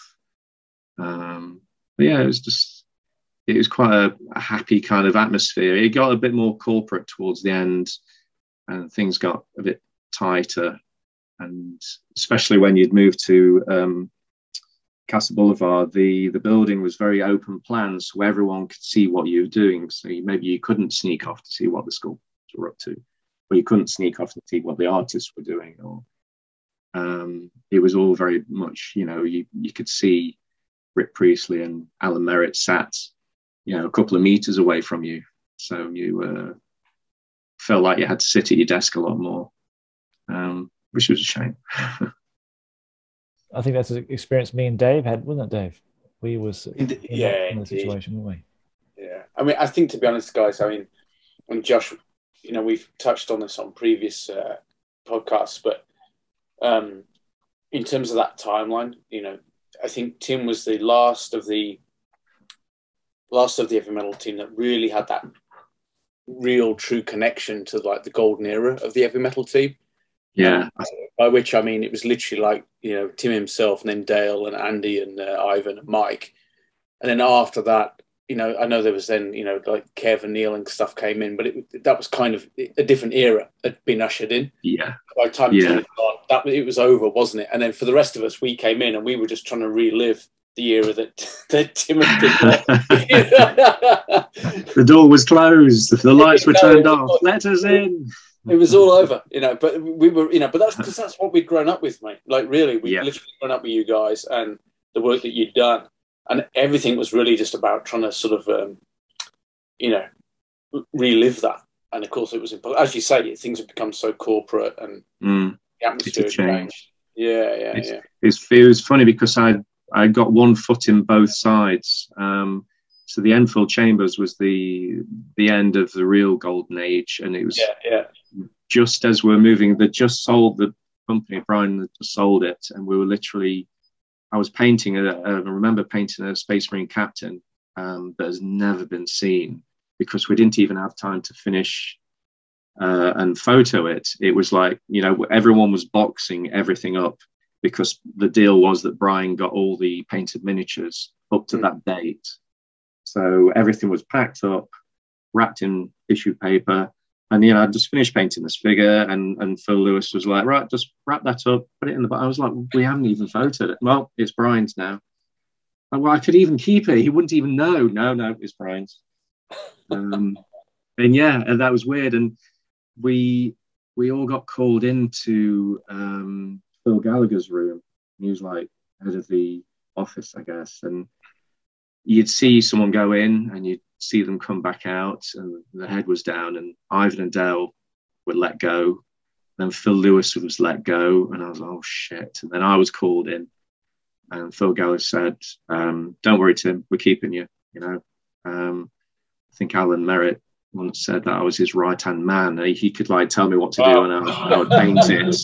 Um, but yeah, it was just it was quite a, a, happy kind of atmosphere. It got a bit more corporate towards the end, and things got a bit tighter. And especially when you'd moved to um, Castle Boulevard, the the building was very open plan, so everyone could see what you were doing. So you, maybe you couldn't sneak off to see what the sculptors were up to, or you couldn't sneak off to see what the artists were doing, or um, it was all very much, you know, you you could see Rick Priestley and Alan Merritt sat you know a couple of meters away from you, so you uh, felt like you had to sit at your desk a lot more, um, which was a shame. I think that's an experience me and Dave had, wasn't it, Dave? We was in, in yeah in the situation, weren't we? Yeah, I mean, I think to be honest, guys, I mean, when Josh, you know, we've touched on this on previous uh, podcasts, but um, in terms of that timeline, you know, I think Tim was the last of the last of the 'Eavy Metal team that really had that real true connection to like the golden era of the 'Eavy Metal team. Yeah. Um, by which I mean it was literally like you know Tim himself, and then Dale and Andy and uh, Ivan and Mike, and then after that, you know, I know there was then you know like Kev and Neil and stuff came in, but it, that was kind of a different era had been ushered in. Yeah. By the time Yeah. on, that it was over, wasn't it? And then for the rest of us, we came in and we were just trying to relive the era that that Tim had been. the door was closed. The lights were turned off. Let us in. It was all over, you know. But we were, you know, but that's because that's what we'd grown up with, mate. Like really, we Yeah. literally grown up with you guys and the work that you'd done, and everything was really just about trying to sort of, um, you know, relive that. And of course, it was impo- as you say, things have become so corporate and Mm. the atmosphere has changed. Yeah, yeah, It's- yeah. It's, it was funny because I I got one foot in both sides. Um, so the Enfield Chambers was the the end of the real golden age, and it was Yeah, yeah. Just as we're moving. They just sold the company. Bryan just sold it, and we were literally. I was painting. A, a, I remember painting a Space Marine captain um, that has never been seen because we didn't even have time to finish uh, and photo it. It was like you know everyone was boxing everything up because the deal was that Bryan got all the painted miniatures up to Mm. that date. So everything was packed up, wrapped in tissue paper, and you know I just finished painting this figure, and and Phil Lewis was like, right, just wrap that up, put it in the. Box. I was like, we haven't even photoed it. Well, it's Bryan's now. And, well, I could even keep it. He wouldn't even know. No, no, it's Bryan's. Um, and yeah, and that was weird. And we we all got called into um, Phil Gallagher's room. He was like head of the office, I guess. And you'd see someone go in and you'd see them come back out, and the head was down, and Ivan and Dale were let go. Then Phil Lewis was let go, and I was like, oh shit. And then I was called in, and Phil Gallagher said, um, "Don't worry, Tim, we're keeping you." You know, um, I think Alan Merritt once said that I was his right hand man. He, he could like tell me what to do, and I, I would paint it,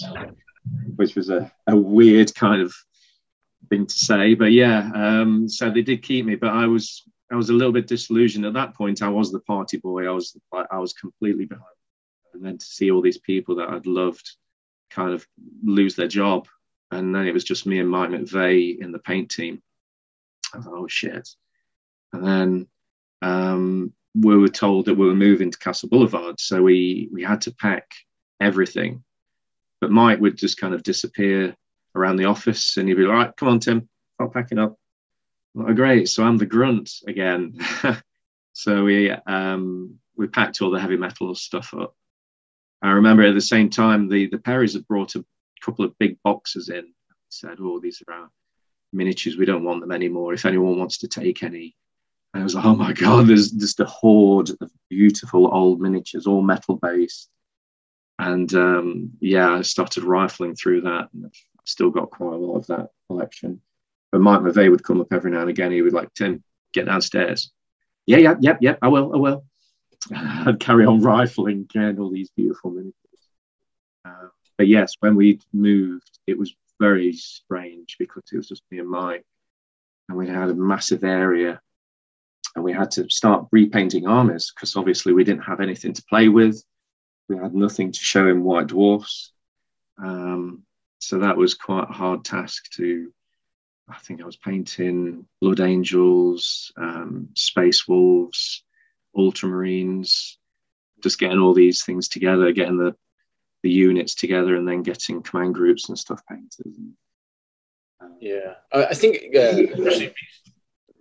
which was a, a weird kind of thing to say. But yeah, um, so they did keep me, but I was I was a little bit disillusioned at that point. I was the party boy. I was I was completely behind, and then to see all these people that I'd loved kind of lose their job, and then it was just me and Mike McVey in the paint team. I was like, oh shit, and then. Um, we were told that we were moving to Castle Boulevard, so we we had to pack everything. But Mike would just kind of disappear around the office, and he'd be like, "All right, come on, Tim, start packing up." "Oh, great, so I'm the grunt again. so we um, we packed all the 'Eavy Metal stuff up. I remember at the same time the the Perrys had brought a couple of big boxes in. Said, "Oh, these are our miniatures. We don't want them anymore. If anyone wants to take any." And I was like, oh my God, there's just a horde of beautiful old miniatures, all metal based. And um, yeah, I started rifling through that and I've still got quite a lot of that collection. But Mike McVey would come up every now and again. He would like, Tim, get downstairs. Yeah, yeah, yep, yep, I will, I will. I'd carry on rifling, getting all these beautiful miniatures. Uh, but yes, when we moved, it was very strange because it was just me and Mike. And we had a massive area and we had to start repainting armies because obviously we didn't have anything to play with. We had nothing to show in White Dwarfs. Um, so that was quite a hard task to. I think I was painting Blood Angels, um, Space Wolves, Ultramarines, just getting all these things together, getting the the units together, and then getting command groups and stuff painted. Yeah, I I think uh,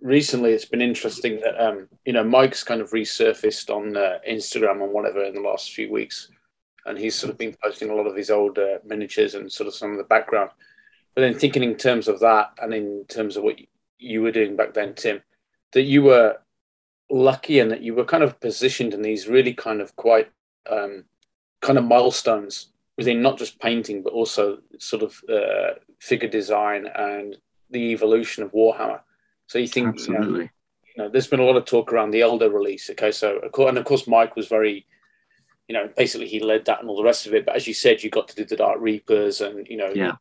recently it's been interesting that um, you know Mike's kind of resurfaced on uh, Instagram and whatever in the last few weeks, and he's sort of been posting a lot of his old uh, miniatures and sort of some of the background. But then thinking in terms of that and in terms of what you were doing back then, Tim, that you were lucky and that you were kind of positioned in these really kind of quite um, kind of milestones within not just painting but also sort of uh, figure design and the evolution of Warhammer. So you think, you know, absolutely. you know, there's been a lot of talk around the Eldar release. Okay, so of course, and of course, Mike was very you know, basically he led that and all the rest of it. But as you said, you got to do the Dark Reapers, and you know, yeah.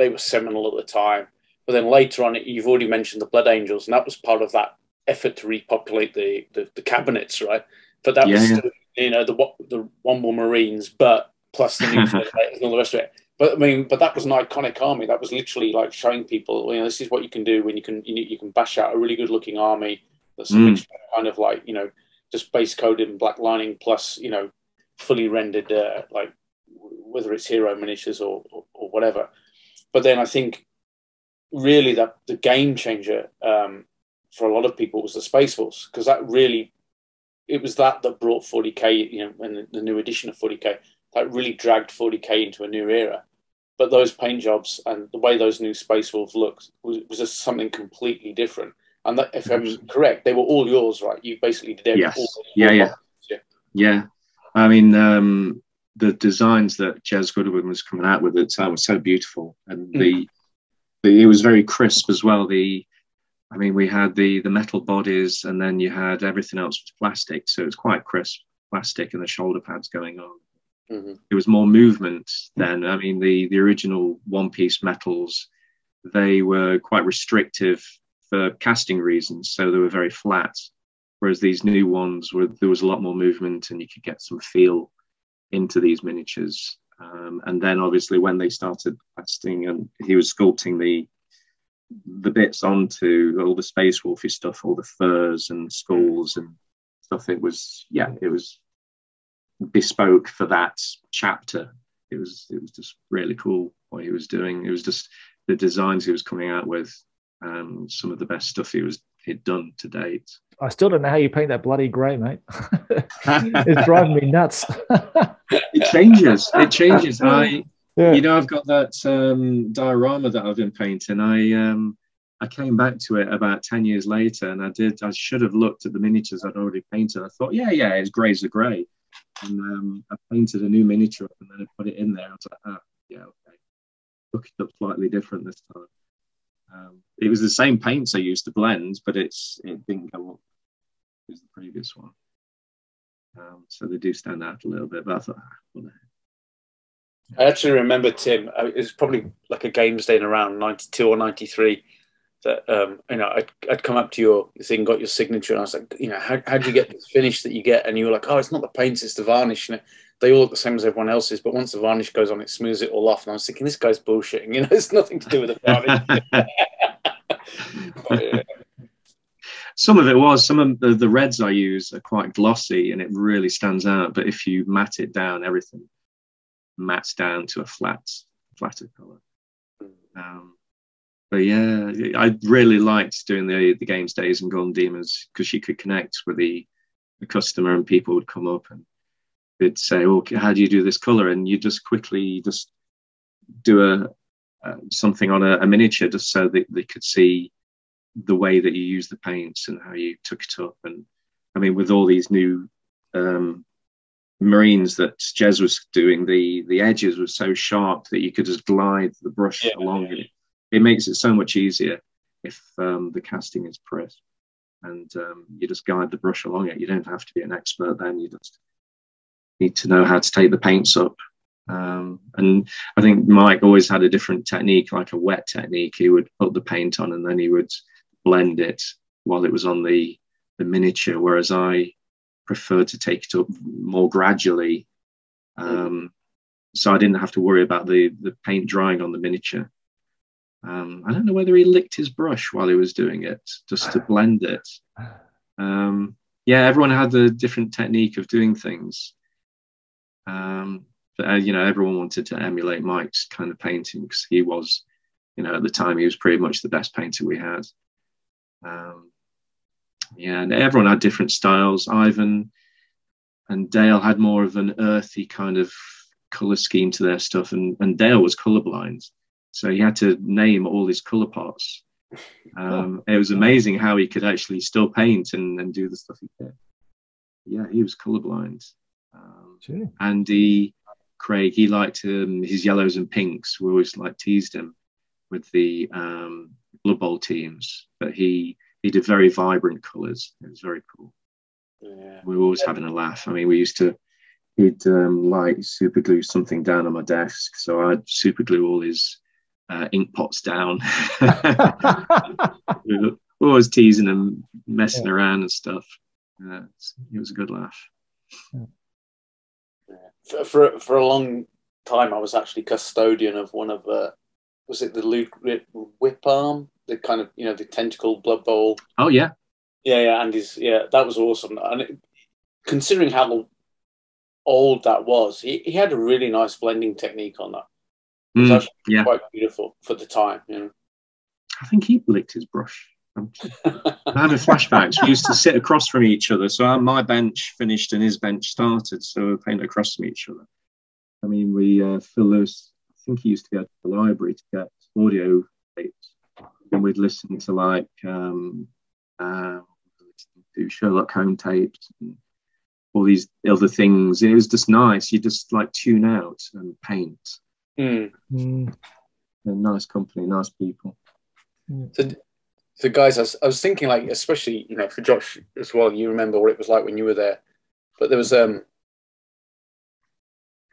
They were seminal at the time. But then later on, you've already mentioned the Blood Angels, and that was part of that effort to repopulate the the, the cabinets, right? But that yeah, was still, you know the the One War Marines, but plus the new and all the rest of it. But I mean, but that was an iconic army. That was literally like showing people, you know, this is what you can do when you can you, you can bash out a really good looking army that's mm. kind of like you know just base coded and black lining plus you know fully rendered uh, like whether it's hero miniatures or, or, or whatever. But then I think really that the game changer um, for a lot of people was the Space Wolves because that really it was that that brought 40k, you know, and the, the new edition of 40k that really dragged 40k into a new era. But those paint jobs and the way those new Space Wolves looked was, was just something completely different. And that, if I'm correct, they were all yours, right? You basically did everything. Yes. yeah, yeah, yeah, yeah. I mean, um, the designs that Jez Goodwin was coming out with at the time were so beautiful, and mm. the, the it was very crisp as well. The I mean, we had the the metal bodies, and then you had everything else was plastic, so it was quite crisp plastic, and the shoulder pads going on. Mm-hmm. It was more movement then. I mean, the the original one piece metals, they were quite restrictive for casting reasons, so they were very flat. Whereas these new ones were there was a lot more movement, and you could get some feel into these miniatures. Um, and then obviously when they started casting and he was sculpting the the bits onto all the space wolfy stuff, all the furs and skulls and stuff. It was yeah, it was bespoke for that chapter. It was it was just really cool what he was doing. It was just the designs he was coming out with, um, some of the best stuff he was he'd done to date. I still don't know how you paint that bloody grey, mate. it's driving me nuts. it changes. It changes. I yeah. You know, I've got that um, diorama that I've been painting. I um, I came back to it about ten years later, and I did. I should have looked at the miniatures I'd already painted. I thought, yeah, yeah, it's grey as a grey, and um, I painted a new miniature and then I put it in there. I was like, ah, yeah, okay. Look it up slightly different this time. Um, it was the same paints I used to blend, but it's it didn't go up as the previous one. Um, so they do stand out a little bit. But I thought, ah, the. I actually remember Tim. Uh, it was probably like a games day in around '92 or '93 that um, you know I'd, I'd come up to your thing, got your signature, and I was like, you know, how how do you get this finish that you get? And you were like, oh, it's not the paints, it's the varnish. And they all look the same as everyone else's, but once the varnish goes on, it smooths it all off. And I was thinking, this guy's bullshitting. You know, it's nothing to do with the varnish. but, yeah. Some of it was. Some of the, the reds I use are quite glossy, and it really stands out. But if you mat it down, everything mats down to a flat, flatter color. Um, but yeah, I really liked doing the the games days and Golden Demons because you could connect with the, the customer and people would come up and they'd say, "Oh, how do you do this color?" And you just quickly just do a uh, something on a, a, miniature just so that they could see the way that you use the paints and how you took it up. And I mean, with all these new um, marines that Jez was doing, the the edges were so sharp that you could just glide the brush yeah, along yeah. it. It makes it so much easier if um, the casting is crisp and um, you just guide the brush along it. You don't have to be an expert then. You just need to know how to take the paints up. Um, and I think Mike always had a different technique, like a wet technique. He would put the paint on and then he would blend it while it was on the the miniature, whereas I preferred to take it up more gradually. Um, so I didn't have to worry about the, the paint drying on the miniature. Um, I don't know whether he licked his brush while he was doing it, just to blend it. Um, yeah, everyone had a different technique of doing things. Um, but, uh, you know, everyone wanted to emulate Mike's kind of painting because he was, you know, at the time he was pretty much the best painter we had. Um, yeah, and everyone had different styles. Ivan and Dale had more of an earthy kind of color scheme to their stuff, and, and Dale was colorblind, so he had to name all his color parts. Um, it was amazing how he could actually still paint and, and do the stuff he did. Yeah, he was colorblind. Um, sure. Andy Craig, he liked um, his yellows and pinks. We always like teased him with the um, Blood Bowl teams, but he he did very vibrant colours. It was very cool. Yeah. We were always having a laugh. I mean, we used to he'd um, like super glue something down on my desk. So I'd super glue all his uh, ink pots down. we were Always teasing him, messing yeah. around and stuff. Uh, it was a good laugh. For, for, for a long time, I was actually custodian of one of the. Was it the Luke Whip Arm? The kind of you know the tentacle blood bowl. Oh yeah, yeah, yeah, and his yeah, that was awesome. And it, considering how old that was, he, he had a really nice blending technique on that. It was mm, actually yeah. quite beautiful for the time. You know? I think he licked his brush. I'm having flashbacks. We used to sit across from each other. So my bench finished and his bench started. So we are playing across from each other. I mean, we, uh, Phil Lewis, I think he used to go to the library to get audio tapes. And we'd listen to like um, uh, to Sherlock Holmes tapes and all these other things. It was just nice. You just like tune out and paint. Mm. Mm. nice company, nice people. So, so guys, I was, I was, thinking like, especially you know for Josh as well. You remember what it was like when you were there, but there was um,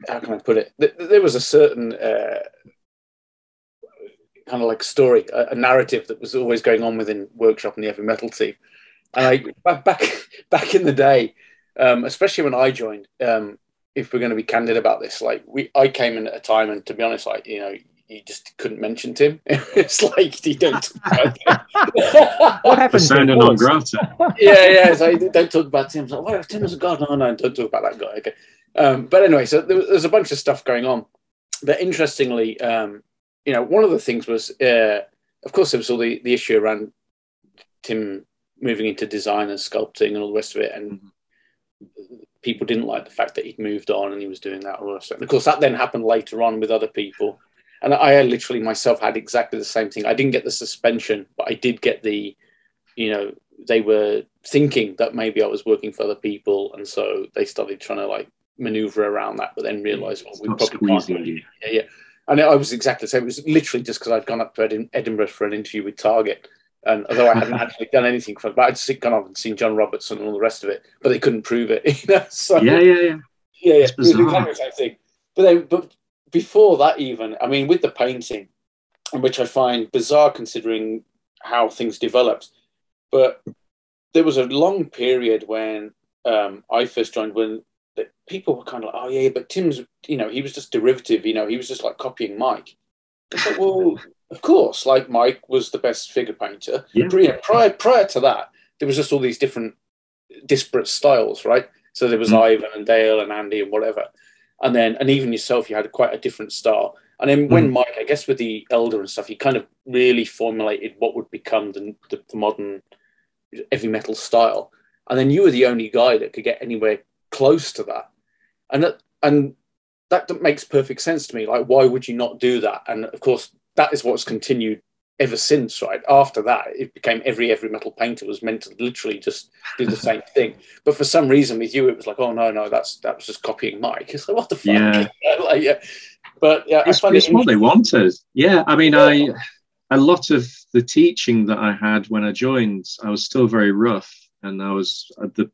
how can I put it? There was a certain uh, kind of like story, a, a, narrative that was always going on within workshop and the 'Eavy Metal team. And I back back, back in the day, um, especially when I joined, um, if we're going to be candid about this, like we, I came in at a time, and to be honest, like you know, you just couldn't mention Tim. it's like you don't. what happened? Persona non grata. yeah, yeah. So don't talk about Tim. It's like, well, Tim is a god. No, no, don't talk about that guy. Okay. Um, but anyway, so there, there's a bunch of stuff going on. But interestingly, um, you know, one of the things was, uh, of course, there was all the, the issue around Tim moving into design and sculpting and all the rest of it, and mm-hmm. people didn't like the fact that he'd moved on and he was doing that. And of course, that then happened later on with other people. And I literally myself had exactly the same thing. I didn't get the suspension, but I did get the, you know, they were thinking that maybe I was working for other people, and so they started trying to like maneuver around that, but then realised, well, we probably can't. Yeah, yeah. And I was exactly the same. It was literally just because I'd gone up to Edinburgh for an interview with Target. And although I hadn't actually done anything for it, but I'd gone up and seen John Robertson and all the rest of it, but they couldn't prove it. You know? so, yeah, yeah, yeah. Yeah, yeah. It was exactly the same thing. But then, but before that, even, I mean, with the painting, which I find bizarre considering how things developed, but there was a long period when um, I first joined when that people were kind of like, oh yeah, but Tim's, you know, he was just derivative, you know, he was just like copying Mike. Well, of course, like Mike was the best figure painter. Yeah. Prior, prior to that, there was just all these different disparate styles, right? So there was mm. Ivan and Dale and Andy and whatever. And then, and even yourself, you had quite a different style. And then when mm. Mike, I guess with the Eldar and stuff, he kind of really formulated what would become the, the, the modern 'Eavy Metal style. And then you were the only guy that could get anywhere close to that. And that, and that makes perfect sense to me. Like, why would you not do that? And of course, that is what's continued ever since, right? After that, it became every every metal painter was meant to literally just do the same thing. But for some reason, with you, it was like, oh no, no, that's that was just copying Mike. It's like, what the fuck? Yeah. like, yeah. But yeah, it's, it's what they wanted. Yeah, I mean. I a lot of the teaching that I had when I joined, I was still very rough, and I was uh, the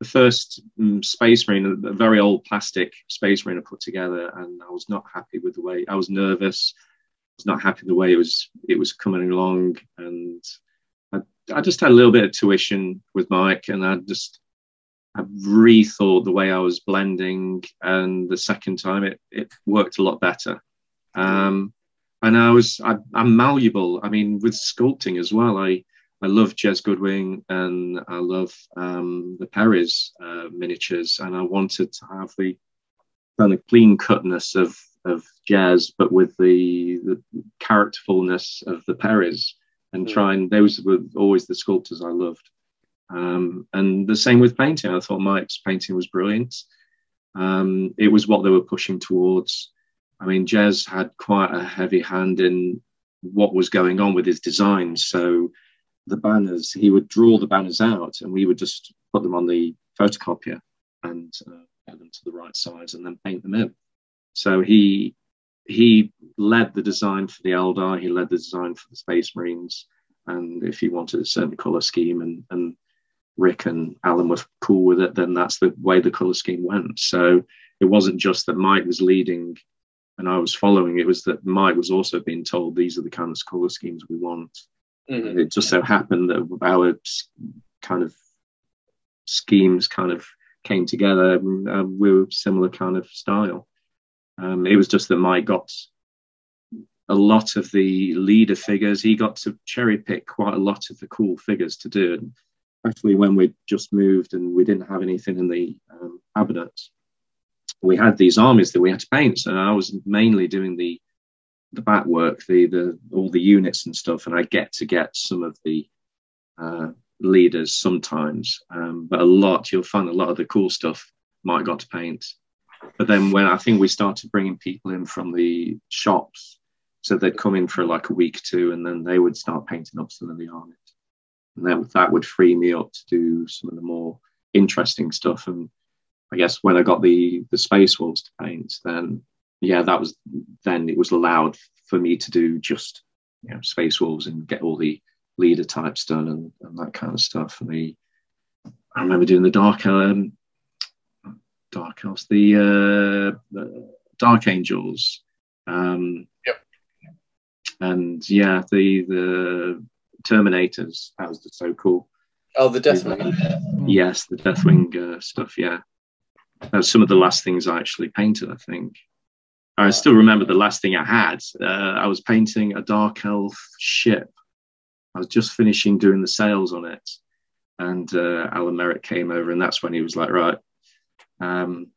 the first um, space marine, a very old plastic space marine I put together, and I was not happy with the way I was nervous. I was not happy the way it was it was coming along, and I, I just had a little bit of tuition with Mike, and I just I rethought the way I was blending, and the second time it it worked a lot better. Um, and I was I, I'm malleable. I mean, with sculpting as well, I I love Jez Goodwin and I love um, the Perry's uh, miniatures, and I wanted to have the kind of clean cutness of of Jez, but with the the characterfulness of the Perry's, and mm. try and those were always the sculptors I loved. Um, and the same with painting. I thought Mike's painting was brilliant. Um, it was what they were pushing towards. I mean, Jez had quite a heavy hand in what was going on with his designs, so the banners, he would draw the banners out and we would just put them on the photocopier and uh, get them to the right size and then paint them in. So he he led the design for the Eldar, he led the design for the Space Marines, and if he wanted a certain color scheme and, and Rick and Alan were cool with it, then that's the way the color scheme went. So it wasn't just that Mike was leading and I was following. It was that Mike was also being told these are the kind of colour schemes we want. Mm-hmm. It just so happened that our kind of schemes kind of came together. And, uh, we were similar kind of style. Um, it was just that Mike got a lot of the leader figures. He got to cherry pick quite a lot of the cool figures to do. And especially when we just moved and we didn't have anything in the um, cabinets, we had these armies that we had to paint. So I was mainly doing the the back work, the the all the units and stuff, and I get to get some of the uh, leaders sometimes, um, but a lot you'll find a lot of the cool stuff Mike got to paint. But then when I think we started bringing people in from the shops, so they'd come in for like a week or two, and then they would start painting up some of the armies, and that that would free me up to do some of the more interesting stuff. And I guess when I got the the space wolves to paint, then yeah, that was then it was allowed for me to do just you know space wolves and get all the leader types done and, and that kind of stuff. And the I remember doing the dark um, dark elves, the, uh, the dark angels. Um, yep. And yeah, the the Terminators. That was so cool. Oh, the Deathwing. Yes, the Deathwing uh, stuff. Yeah, that's some of the last things I actually painted. I think. I still remember the last thing I had. Uh, I was painting a dark elf ship I was just finishing doing the sails on it, and uh, Alan Merritt came over, and that's when he was like, "Right, um,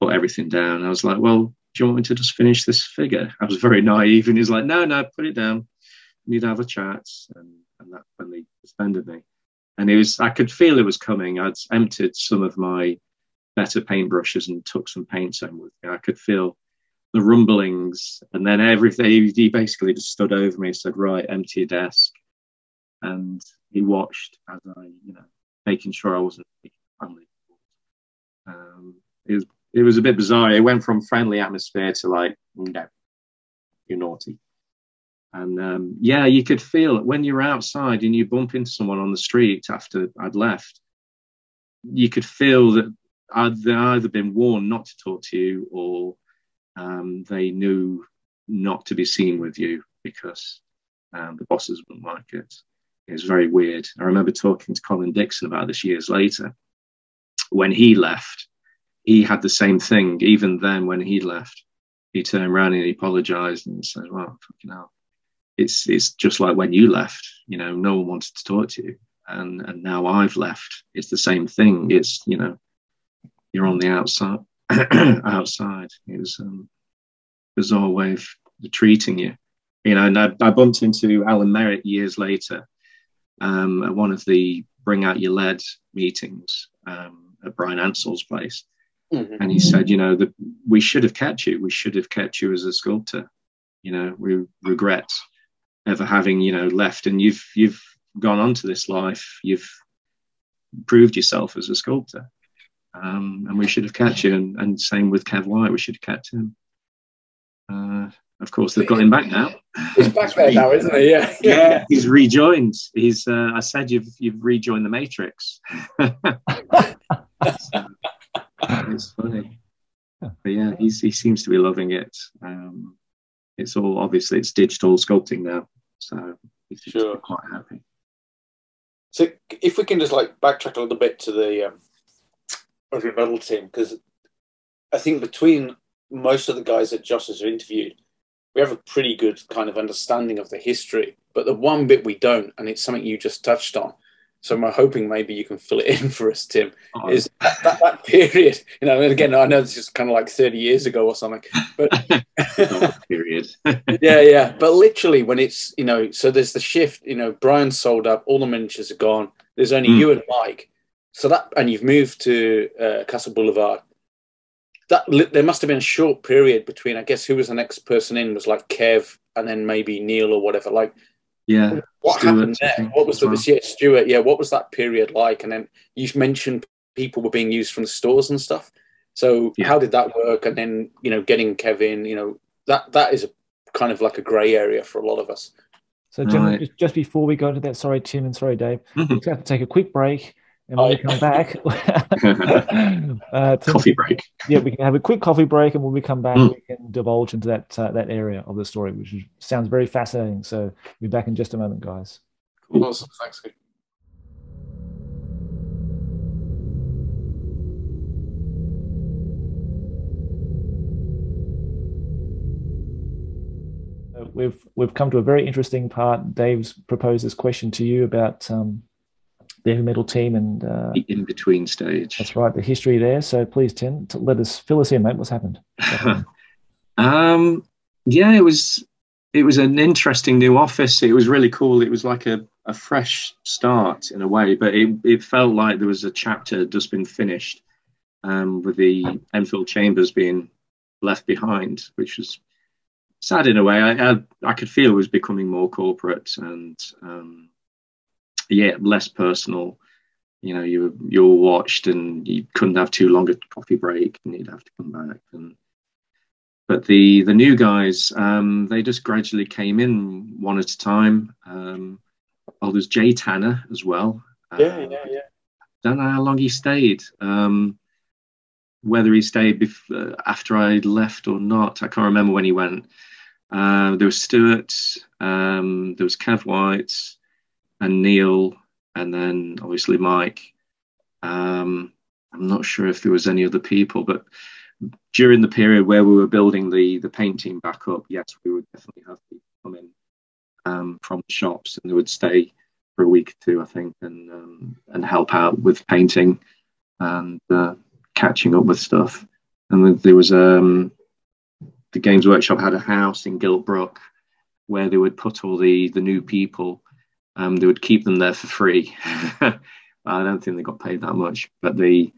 put everything down." I was like, "Well, do you want me to just finish this figure?" I was very naive, and he's like, "No, no, put it down. We need to have a chat." And, and that's when they suspended me. And it was, I could feel it was coming. I'd emptied some of my better paintbrushes and took some paints home with me. I could feel the rumblings, and then everything. He basically just stood over me and said, "Right, empty your desk." and he watched as I, you know, making sure I wasn't friendly. Um, it was it was a bit bizarre. It went from friendly atmosphere to like, no, you're naughty. And um, yeah, you could feel it when you're outside and you bump into someone on the street after I'd left. You could feel that I'd, either been warned not to talk to you or um, they knew not to be seen with you because um, the bosses wouldn't like it. It was very weird. I remember talking to Colin Dixon about this years later. When he left, he had the same thing. Even then, when he left, he turned around and he apologized and said, Well, fucking hell. It's it's just like when you left, you know, no one wanted to talk to you. And and now I've left. It's the same thing. It's, you know, you're on the outside outside. It was um bizarre way of treating you. You know, and I, I bumped into Alan Merritt years later um, at one of the Bring Out Your Lead meetings um, at Bryan Ansell's place. Mm-hmm. And he said, you know, that we should have kept you. We should have kept you as a sculptor. You know, we regret ever having, you know, left. And you've you've gone on to this life. You've proved yourself as a sculptor. Um, and we should have kept you. And, and same with Kev White, we should have kept him. Uh, of course, they've got him back now. He's back there now, isn't he? Yeah, yeah. He's rejoined. He's. Uh, I said you've you've rejoined the Matrix. it's funny, but yeah, he's, he seems to be loving it. Um, it's all obviously it's digital sculpting now, so he's sure. quite happy. So, if we can just like backtrack a little bit to the um, rebuttal team, because I think between most of the guys that Josh has interviewed we have a pretty good kind of understanding of the history. But the one bit we don't, and it's something you just touched on. So I'm hoping maybe you can fill it in for us, Tim. Oh. Is that, that, that, period? You know, and again, I know this is kind of like 30 years ago or something, but period. yeah, yeah. But literally, when it's you know, so there's the shift. You know, Bryan sold up, all the miniatures are gone. There's only mm. you and Mike. So that, and you've moved to uh, Castle Boulevard that there must have been a short period between. I guess who was the next person in was like Kev, and then maybe Neil or whatever. Like, yeah, what Stuart, happened there? What was the well. yeah, Stuart? Yeah, what was that period like? And then you mentioned people were being used from the stores and stuff. So yeah. how did that work? And then you know, getting Kevin, you know, that that is a kind of like a grey area for a lot of us. So, Jim, right. just, just before we go into that, sorry, Tim, and sorry, Dave, mm-hmm. we have to take a quick break. And when we come back, uh, coffee break. Yeah, we can have a quick coffee break, and when we come back, mm. we can divulge into that uh, that area of the story, which sounds very fascinating. So, we'll be back in just a moment, guys. Cool. Awesome. Thanks. we've we've come to a very interesting part. Dave's proposed this question to you about um, the heavy metal team and uh, the in between stage. That's right, the history there. So please, Tim, let us fill us in, mate. What's happened? Um, yeah, it was it was an interesting new office. It was really cool. It was like a, a fresh start in a way, but it, it felt like there was a chapter just been finished um, with the Enfield Chambers being left behind, which was sad in a way. I, I, I could feel it was becoming more corporate and um, yeah, less personal. You know, you were you were watched and you couldn't have too long a coffee break and you'd have to come back. And but the the new guys, um, they just gradually came in one at a time. Um, oh, there's Jay Tanner as well. Yeah, yeah, yeah. Don't know how long he stayed. Um, whether he stayed bef- uh, after I left or not, I can't remember when he went. Uh, there was Stuart, um, there was Kev White, and Neil, and then obviously Mike. Um, I'm not sure if there was any other people, but during the period where we were building the the paint team back up, yes, we would definitely have people come in um, from the shops, and they would stay for a week or two, I think, and um, and help out with painting and uh, catching up with stuff. And there was um, the Games Workshop had a house in Giltbrook where they would put all the the new people. Um, they would keep them there for free. I don't think they got paid that much, but the,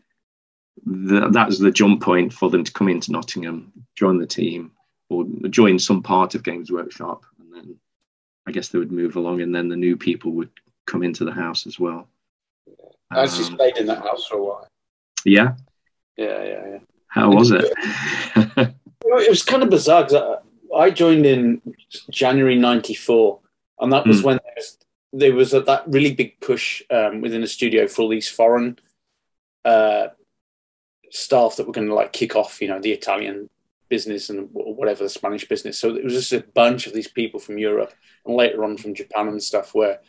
the that was the jump point for them to come into Nottingham, join the team, or join some part of Games Workshop, and then I guess they would move along, and then the new people would come into the house as well. I actually um, stayed in that house for a while. Yeah, yeah, yeah, yeah. How was it? it was kind of bizarre because I, I, joined in January '94, and that was mm. when there was, there was a, that really big push um, within the studio for all these foreign uh, staff that were going to like kick off, you know, the Italian business and whatever the Spanish business. So it was just a bunch of these people from Europe and later on from Japan and stuff, where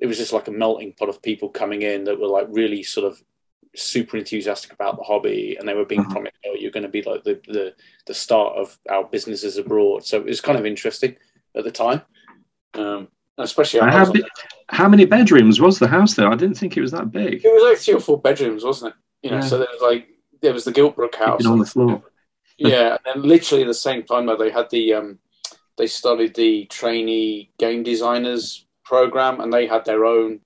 it was just like a melting pot of people coming in that were like really sort of super enthusiastic about the hobby and they were being mm-hmm. promised oh you're going to be like the, the the start of our businesses abroad so it was kind of interesting at the time um, especially how, how, many bedrooms was the house there? I didn't think it was that big. It was like three or four bedrooms wasn't it? You know yeah. so there was like there was the giltbrook house. on the floor. Yeah and then literally the same time though they had the um they started the trainee game designers program and they had their own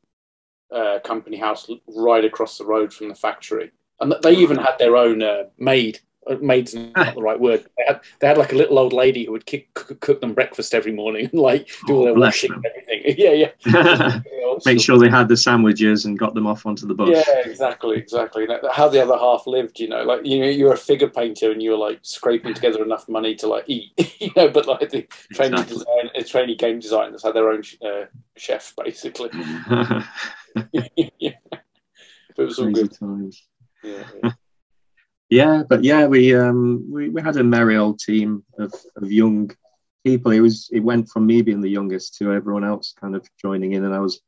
uh, company house right across the road from the factory, and they even had their own uh, maid. Uh, maid's not the right word. They had, they had like a little old lady who would kick, cook, cook them breakfast every morning and like do all their oh, washing and everything. Yeah, yeah. Make sure they had the sandwiches and got them off onto the bus. Yeah, exactly, exactly. How the other half lived, you know, like you know, you're a figure painter and you're like scraping together enough money to like eat, you know. But like the training exactly. design, uh, training game designers had their own uh, chef basically. yeah. But it was all good. Times. Yeah, yeah. Yeah, but yeah, we um we, we had a merry old team of, of young people. It was it went from me being the youngest to everyone else kind of joining in, and I was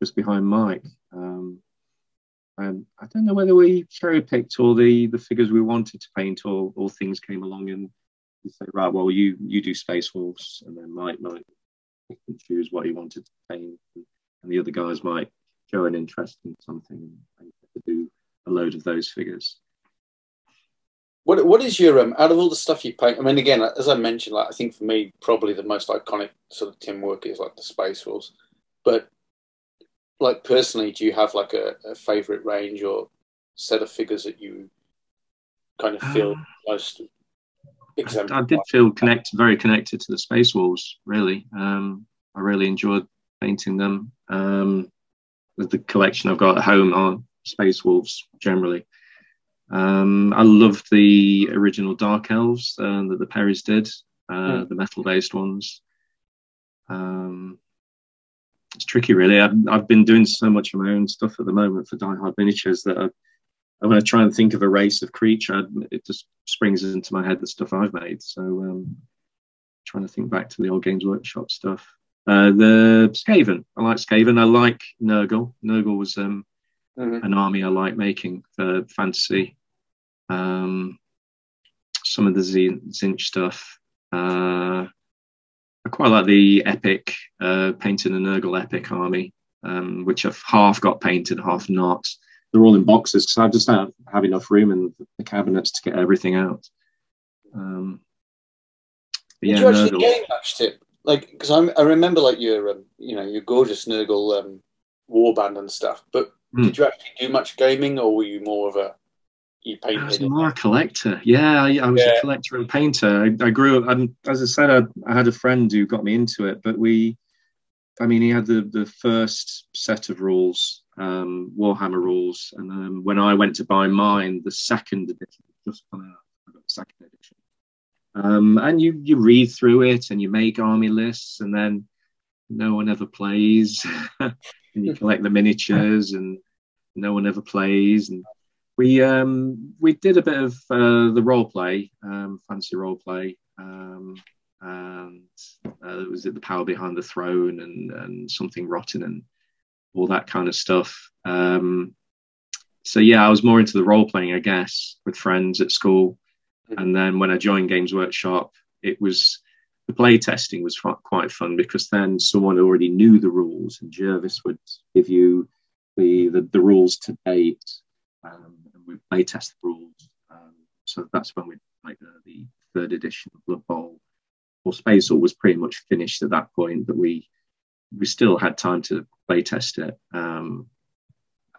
just behind Mike. Um, and I don't know whether we cherry picked all the the figures we wanted to paint, or all things came along and you say, right, well, you you do Space Wolves, and then Mike might choose what he wanted to paint, and, and the other guys might show an interest in something and do a load of those figures. What what is your um, out of all the stuff you paint? I mean, again, as I mentioned, like I think for me, probably the most iconic sort of Tim work is like the Space Wolves. But like personally, do you have like a, a favorite range or set of figures that you kind of feel um, most I, I, did feel connected, very connected to the Space Wolves. Really, um, I really enjoyed painting them. Um, the collection I've got at home on Space Wolves generally. Um, I love the original Dark Elves uh, that the Perrys did, uh, mm. the metal based ones. Um, it's tricky, really. I've, I've been doing so much of my own stuff at the moment for DieHard Miniatures that I, when I try and think of a race of creature, it just springs into my head the stuff I've made. So, um, trying to think back to the old Games Workshop stuff. Uh, the Skaven, I like Skaven. I like Nurgle. Nurgle was um, mm-hmm. an army I like making for fantasy. Um, some of the Tzeentch stuff. Uh, I quite like the epic, uh, painted a Nurgle epic army, um, which I've half got painted, half not. They're all in boxes because I just don't have enough room in the cabinets to get everything out. Um, Did yeah, you actually Nurgle. game match tip? Like, because I remember like your, um, you know, your gorgeous Nurgle um, warband and stuff. But mm. did you actually do much gaming, or were you more of a you painted? I was more a collector. Yeah, I, I was yeah. a collector and painter. I, I grew up, and as I said, I, I, had a friend who got me into it. But we, I mean, he had the the first set of rules, um, Warhammer rules, and um, when I went to buy mine, the second edition just come out. I got the second edition, um, and you you read through it and you make army lists, and then no one ever plays, and you collect the miniatures, and no one ever plays, and we um, we did a bit of uh, the role play, um, fantasy role play, um, and uh, was it the power behind the throne and and something rotten and all that kind of stuff. Um, so yeah, I was more into the role playing, I guess, with friends at school, and then when I joined Games Workshop, it was the play testing was quite fun because then someone already knew the rules, and Jervis would give you the the, the rules to date. Um, we play test the rules. Um, so that's when we like the, the, third edition of Blood Bowl. Well, Space Hulk was pretty much finished at that point, but we we still had time to play test it. Um,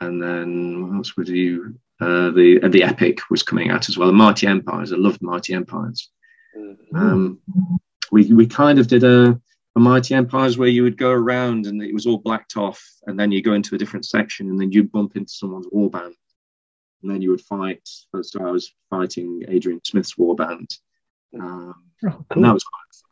and then what else would you? Uh, the uh, the Epic was coming out as well. The Mighty Empires. I loved Mighty Empires. Mm-hmm. Um, we we kind of did a, a Mighty Empires where you would go around and it was all blacked off, and then you go into a different section, and then you bump into someone's warband, and then you would fight. So I was fighting Adrian Smith's warband, um, oh, cool. and that was quite. Fun.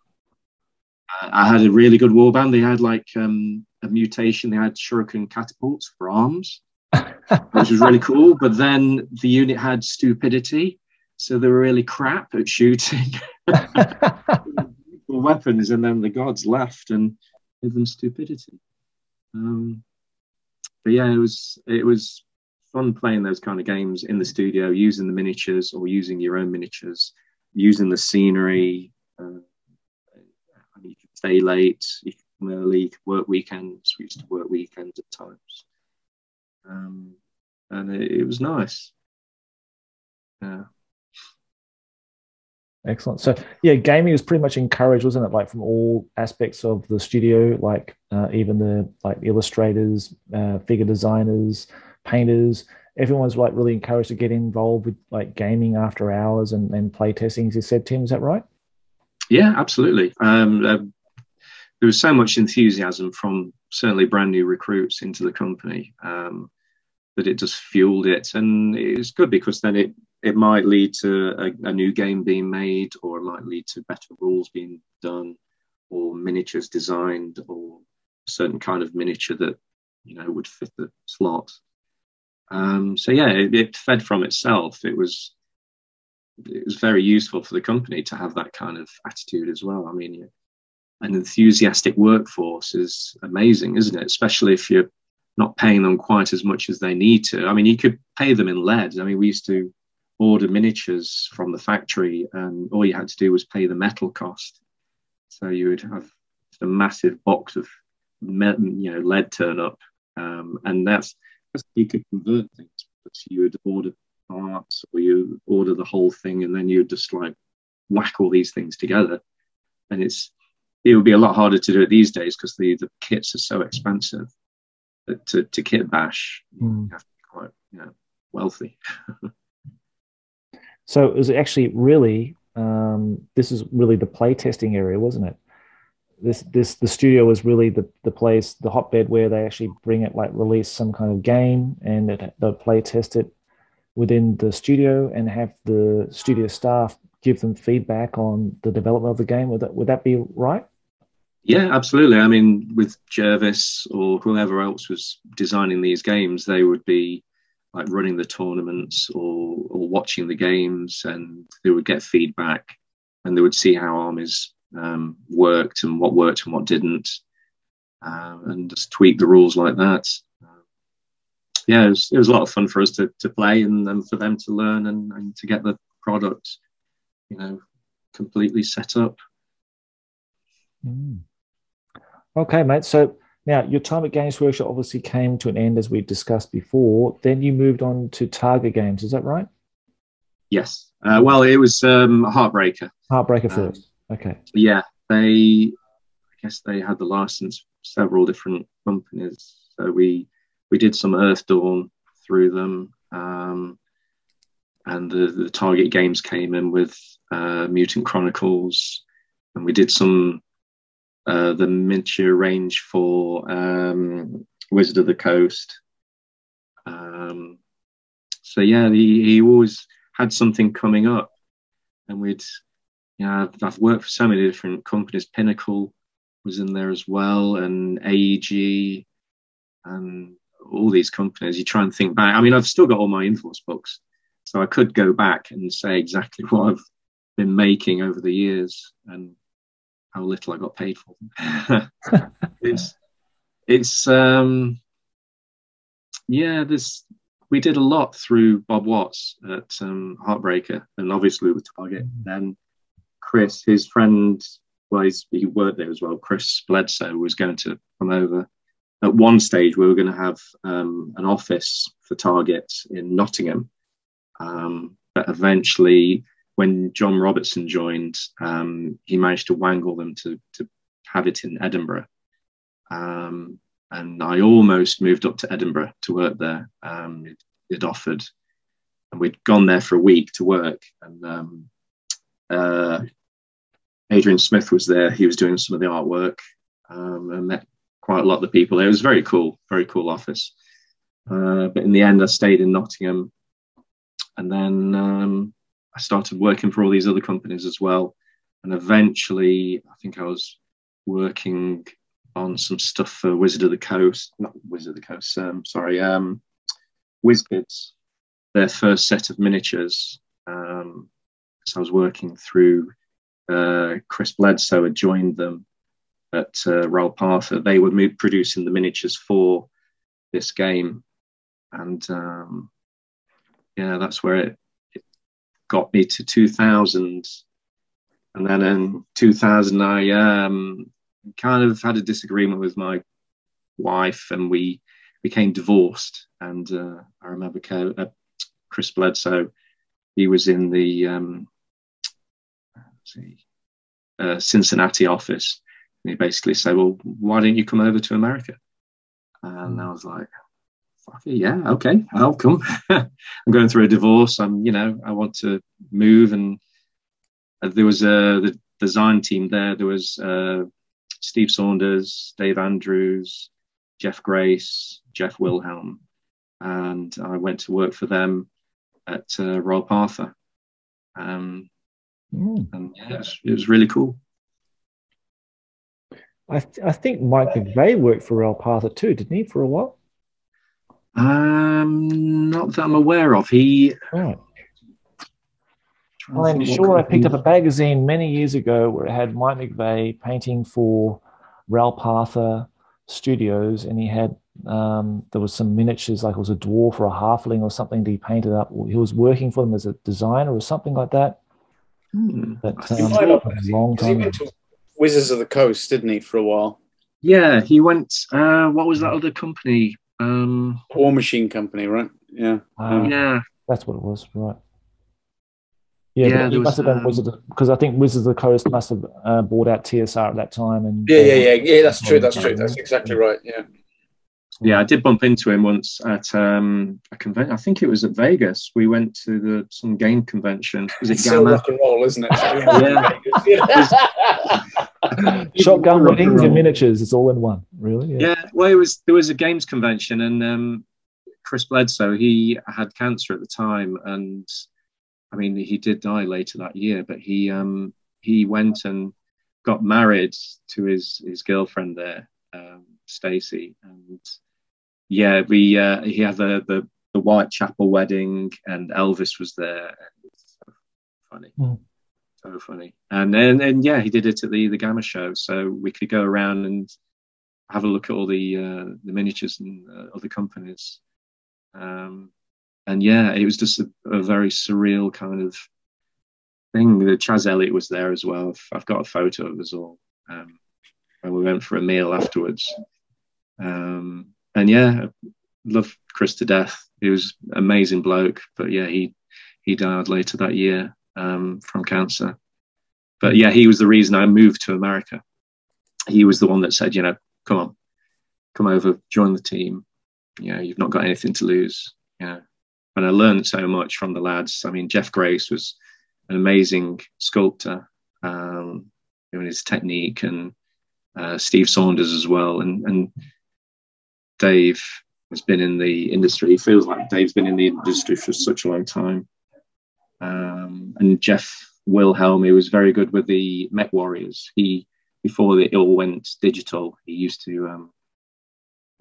Uh, I had a really good warband. They had like um, a mutation. They had shuriken catapults for arms, which was really cool. But then the unit had stupidity, so they were really crap at shooting weapons. And then the gods left and gave them stupidity. Um, but yeah, it was it was fun playing those kind of games in the studio, using the miniatures or using your own miniatures, using the scenery. Uh, you can stay late, you can come early, you can work weekends. We used to work weekends at times. Um, and it, it was nice. Yeah. Excellent. So yeah, gaming was pretty much encouraged, wasn't it? Like from all aspects of the studio, like uh, even the like illustrators, uh, figure designers, painters, everyone's like really encouraged to get involved with like gaming after hours and, and play testing, as you said, Tim. Is that right? Yeah, absolutely. Um, uh, there was so much enthusiasm from certainly brand new recruits into the company um, that it just fueled it. And it's good because then it, it might lead to a, a new game being made, or it might lead to better rules being done, or miniatures designed, or a certain kind of miniature that you know would fit the slot. Um, so yeah, it, it, fed from itself. It was it was very useful for the company to have that kind of attitude as well. I mean, an enthusiastic workforce is amazing, isn't it? Especially if you're not paying them quite as much as they need to. I mean, you could pay them in lead. I mean, we used to order miniatures from the factory, and all you had to do was pay the metal cost. So you would have a massive box of you know lead turn up, um, and that's you could convert things. But you would order parts or you order the whole thing and then you would just like whack all these things together. And it's it would be a lot harder to do it these days because the, the kits are so expensive. But to, to kit bash, mm. you have to be quite you know, wealthy. so it was actually really um, this is really the play testing area, wasn't it? This this the studio is really the the place the hotbed where they actually bring it like release some kind of game and it, they'll play test it within the studio and have the studio staff give them feedback on the development of the game would that would that be right Yeah, absolutely. I mean, with Jervis or whoever else was designing these games, they would be like running the tournaments or, or watching the games, and they would get feedback, and they would see how armies um, worked and what worked and what didn't, uh, and just tweak the rules like that. yeah, it was, it was, a lot of fun for us to, to play and, and for them to learn and, and to get the product, you know, completely set up. Mm. Okay, mate. So now your time at Games Workshop obviously came to an end as we discussed before. Then you moved on to Target Games. Is that right? Yes. Uh, well, it was um, Heartbreaker. Heartbreaker um, first. Okay. Yeah, they. I guess they had the license for several different companies. So we we did some Earthdawn through them, um, and the, the Target Games came in with uh, Mutant Chronicles, and we did some uh, the miniature range for um, Wizard of the Coast. Um, so yeah, he, he always had something coming up, and we'd, you know, I've, I've, worked for so many different companies. Pinnacle was in there as well, and AEG, and all these companies. You try and think back. I mean, I've still got all my influence books, so I could go back and say exactly what I've been making over the years, and how little I got paid for them. it's it's um yeah, this we did a lot through Bob Watts at um, Heartbreaker and obviously with Target. Mm-hmm. Chris, his friend, well, he worked there as well. Chris Bledsoe was going to come over. At one stage, we were going to have um, an office for Target in Nottingham, um, but eventually when John Robertson joined, um, he managed to wangle them to, to have it in Edinburgh. Um, and I almost moved up to Edinburgh to work there. Um, it, it, offered, and we'd gone there for a week to work. And um, uh, Adrian Smith was there. He was doing some of the artwork. Um, and met quite a lot of the people. It was very cool, very cool office. Uh, but in the end, I stayed in Nottingham, and then um, I started working for all these other companies as well. And eventually, I think I was working on some stuff for Wizard of the Coast, not Wizard of the Coast, um, sorry, um, WizKids, their first set of miniatures. Um, so I was working through uh, Chris Bledsoe had joined them at uh, Ral They were producing the miniatures for this game. And um, yeah, that's where it got me to 2000. And then in 2000, I um, kind of had a disagreement with my wife and we became divorced. And uh, I remember uh, Chris Bledsoe, he was in the um, see, uh, Cincinnati office. And he basically said, Well, why don't you come over to America? And I was like, yeah, okay, I'll come. I'm going through a divorce. I'm, you know, I want to move. And uh, there was uh, the design team there. There was uh, Steve Saunders, Dave Andrews, Jeff Grace, Jeff Wilhelm, and I went to work for them at uh, Ral Partha. Um, mm. And yeah, it was, it was, really cool. I, th- I think Mike McVey worked for Ral Partha too, didn't he, for a while? Um, not that I'm aware of. He. Right. I'm sure I picked up a magazine many years ago where it had Mike McVey painting for Ral Partha Studios, and he had um, there was some miniatures, like it was a dwarf or a halfling or something that he painted up. He was working for them as a designer or something like that. Hmm. But um, a long time. He went to Wizards of the Coast, didn't he, for a while? Yeah, he went. Uh, what was that other company? Um, War Machine Company, right? Yeah. Um, yeah. That's what it was, right. Yeah, yeah he must have done um, Wizard because I think Wizards of the Coast must have uh, bought out TSR at that time. And yeah, yeah, yeah, yeah. That's true. That's true. That's exactly right. Yeah. Yeah, I did bump into him once at um, a convention. I think it was at Vegas. We went to the some game convention. Was it it's GAMA? rock and roll, isn't it? yeah. Shotgun weddings and miniatures. It's all in one, really. Yeah. yeah. Well, it was there was a games convention, and um, Chris Bledsoe he had cancer at the time, and I mean he did die later that year, but he um, he went and got married to his his girlfriend there, um, Stacy, and yeah, we uh, he had the, the the Whitechapel wedding, and Elvis was there. It's so funny, mm. so funny. And then and yeah, he did it at the the GAMA show, so we could go around and have a look at all the uh, the miniatures and uh, other companies. Um, and yeah, it was just a, a, very surreal kind of thing. The Chaz Elliott was there as well. I've got a photo of us all. Um, and we went for a meal afterwards. Um, and yeah, love Chris to death. He was amazing bloke, but yeah, he he died later that year um, from cancer. But yeah, he was the reason I moved to America. He was the one that said, you know, come on, come over, join the team. You know, you've not got anything to lose. Yeah, and I learned so much from the lads. I mean, Jeff Grace was an amazing sculptor, um, in his technique, and uh, Steve Saunders as well, and and Dave has been in the industry. He feels like Dave's been in the industry for such a long time. Um, and Jeff Wilhelm, he was very good with the MechWarriors. He before it all went digital, he used to um,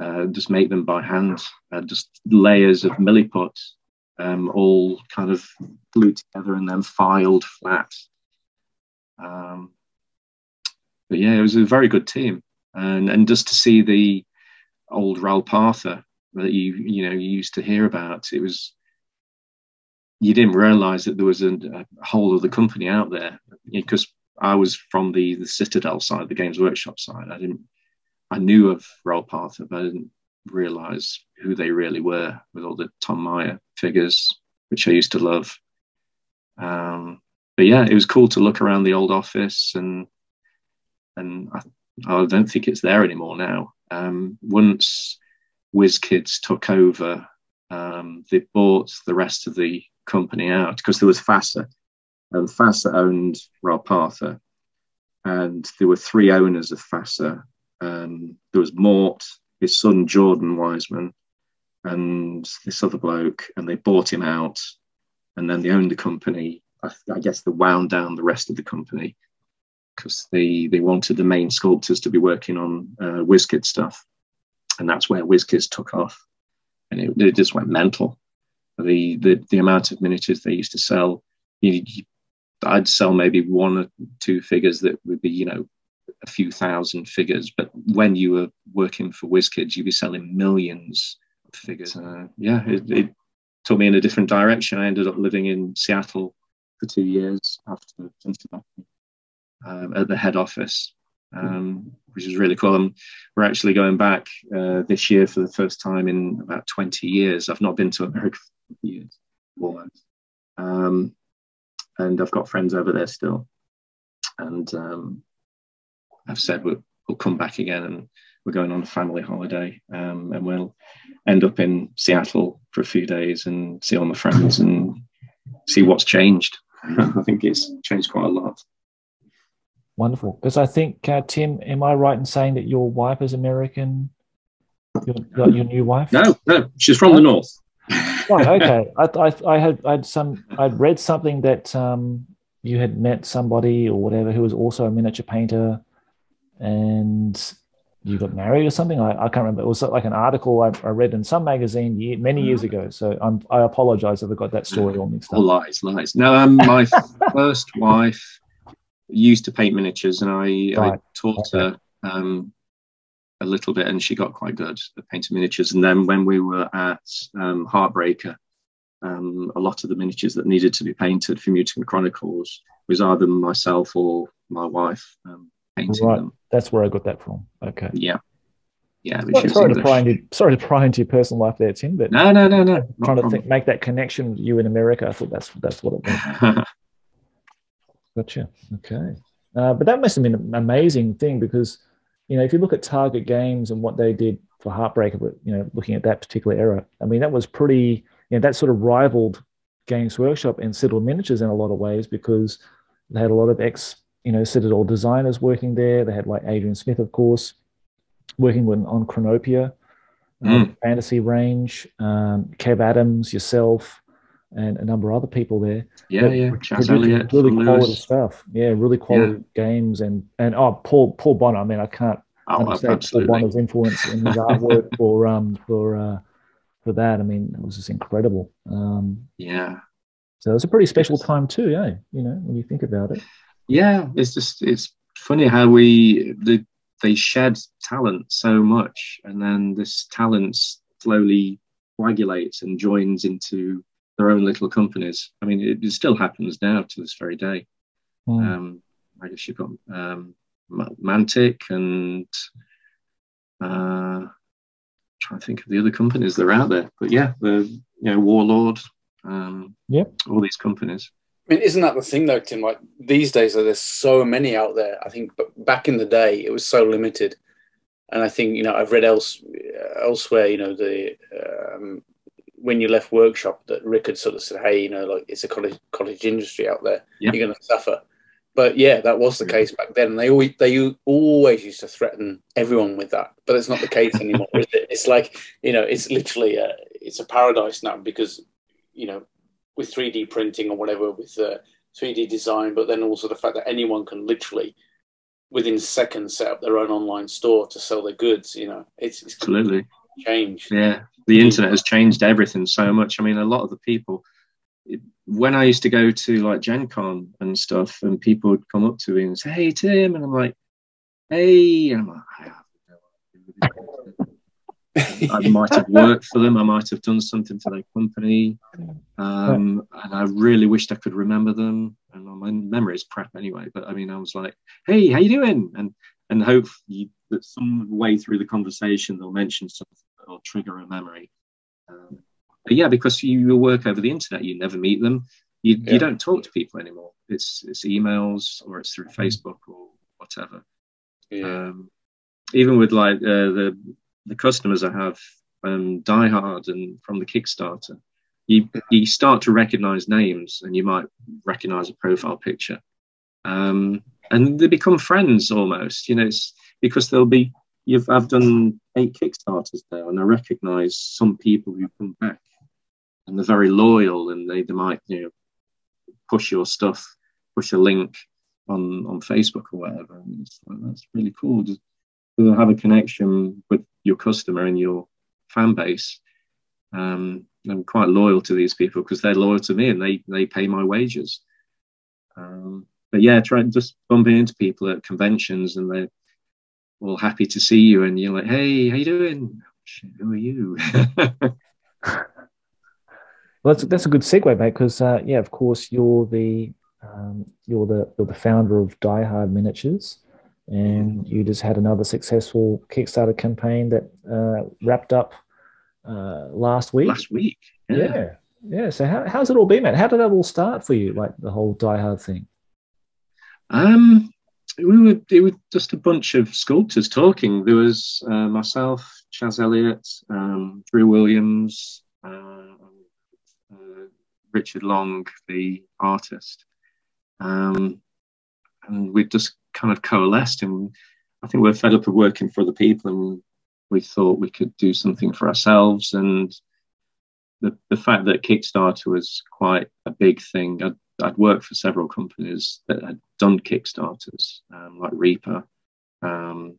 uh, just make them by hand, uh, just layers of milliput, um, all kind of glued together and then filed flat. Um, but yeah, it was a very good team, and and just to see the old Ral Partha that you you know you used to hear about, it was you didn't realize that there was a, a whole other company out there because I was from the the Citadel side, the Games Workshop side. I didn't I knew of Ral Partha, but I didn't realize who they really were with all the Tom Meier figures, which I used to love. Um, but yeah, it was cool to look around the old office and and I, I don't think it's there anymore now. Um, once WizKids took over, um, they bought the rest of the company out because there was FASA, and FASA owned Ral Partha, and there were three owners of FASA. Um, there was Mort, his son Jordan Weisman, and this other bloke, and they bought him out, and then they owned the company. I, I guess they wound down the rest of the company because they they wanted the main sculptors to be working on uh, WizKid stuff, and that's where WizKids took off, and it, it, just went mental. The, the the amount of miniatures they used to sell, you, you, I'd sell maybe one or two figures that would be you know a few thousand figures, but when you were working for WizKids, you'd be selling millions of figures. Uh, yeah, it, it took me in a different direction. I ended up living in Seattle for two years after Cincinnati um, at the head office, um, which is really cool. And we're actually going back uh, this year for the first time in about 20 years. I've not been to America for years, almost. Um, and I've got friends over there still. And um, I've said we'll, we'll come back again and we're going on a family holiday um, and we'll end up in Seattle for a few days and see all my friends and see what's changed. I think it's changed quite a lot. Wonderful. Because I think, uh, Tim, am I right in saying that your wife is American? Your, your new wife? No, no, she's from the north. right. Okay. I, I, I had I had some I'd read something that um, you had met somebody or whatever who was also a miniature painter, and you got married or something. I, I can't remember. It was like an article I, I read in some magazine year, many years ago. So I'm, I apologize if I got that story all mixed up. All lies, lies. No, um, my first wife used to paint miniatures, and I, right. I taught okay. her um, a little bit, and she got quite good at painting miniatures. And then when we were at um, Heartbreaker, um, a lot of the miniatures that needed to be painted for Mutant Chronicles was either myself or my wife um, painting right. them. That's where I got that from. Okay. Yeah. Yeah. Sorry, sorry to pry into sorry to pry into your personal life there, Tim. But no, no, no, no. Trying to think, make that connection. With you in America, I thought that's that's what it was. Gotcha. Okay. Uh, but that must have been an amazing thing because, you know, if you look at Target Games and what they did for Heartbreaker, but you know, looking at that particular era, I mean, that was pretty, you know, that sort of rivaled Games Workshop and Citadel Miniatures in a lot of ways because they had a lot of ex, you know, Citadel designers working there. They had like Adrian Smith, of course, working with, on Chronopia, mm. um, fantasy range, um, Kev Adams, yourself, and a number of other people there. Yeah, yeah, Elliott, really quality Lewis. stuff. Yeah, really quality yeah. games and and oh, Paul Paul Bonner. I mean, I can't oh, understand Paul Bonner's influence in his artwork for um for uh for that. I mean, it was just incredible. Um, yeah. So it's a pretty special time too, yeah. You know, when you think about it. Yeah, it's just it's funny how we the they shed talent so much, and then this talent slowly coagulates and joins into their own little companies. I mean, it, it still happens now to this very day. Mm. Um, I guess you've got um, Mantic and uh, trying to think of the other companies that are out there. But yeah, the you know Warlord, um, yeah, all these companies. I mean, isn't that the thing though, Tim? Like these days, there's so many out there. I think, but back in the day, it was so limited. And I think you know, I've read else elsewhere, you know, the um, when you left workshop, that Rick had sort of said, "Hey, you know, like it's a college college industry out there. Yep. You're going to suffer." But yeah, that was the case back then. They always they always used to threaten everyone with that, but it's not the case anymore, is it? It's like you know, it's literally a it's a paradise now because you know with 3D printing or whatever with uh, 3D design, but then also the fact that anyone can literally within seconds set up their own online store to sell their goods. You know, it's, it's absolutely changed. Yeah, the internet has changed everything so much. I mean, a lot of the people. When I used to go to like Gen Con and stuff, and people would come up to me and say, "Hey, Tim," and I'm like, "Hey," and I'm like, "I have no idea." I might have worked for them. I might have done something for their company, um, and I really wished I could remember them. And my memory is crap anyway. But I mean, I was like, "Hey, how you doing?" And and hope you, that some way through the conversation they'll mention something or trigger a memory. Um, but yeah, because you work over the internet, you never meet them. You, yeah. you don't talk to people anymore. It's it's emails or it's through. Facebook or whatever. Yeah. Um, even with like uh, the the customers I have um, DieHard and from the Kickstarter, you you start to recognize names and you might recognize a profile picture, um, and they become friends almost. You know, it's because they'll be. You've I've done eight Kickstarters there, and I recognize some people who come back, and they're very loyal, and they, they might you know push your stuff, push a link on on Facebook or whatever. And it's like, that's really cool to, to have a connection with your customer and your fan base. Um, I'm quite loyal to these people because they're loyal to me and they they pay my wages. Um, but yeah, trying just bumping into people at conventions and they're all happy to see you and you're like, hey, how you doing? Who are you? well, that's that's a good segue, mate. Because uh, yeah, of course, you're the um, you're the you're the founder of DieHard Miniatures and you just had another successful Kickstarter campaign that uh, wrapped up uh, last week. Last week, yeah. yeah, yeah. So how, how's it all been, man? How did that all start for you, like the whole DieHard thing? Um, we were it was just a bunch of sculptors talking. There was uh, myself, Chaz Elliott, um, Drew Williams, uh, uh, Richard Long, the artist, um, and we just kind of coalesced and I think we're fed up of working for other people and we thought we could do something for ourselves and the, the fact that Kickstarter was quite a big thing. I'd, I'd worked for several companies that had done Kickstarters, um, like Reaper, um,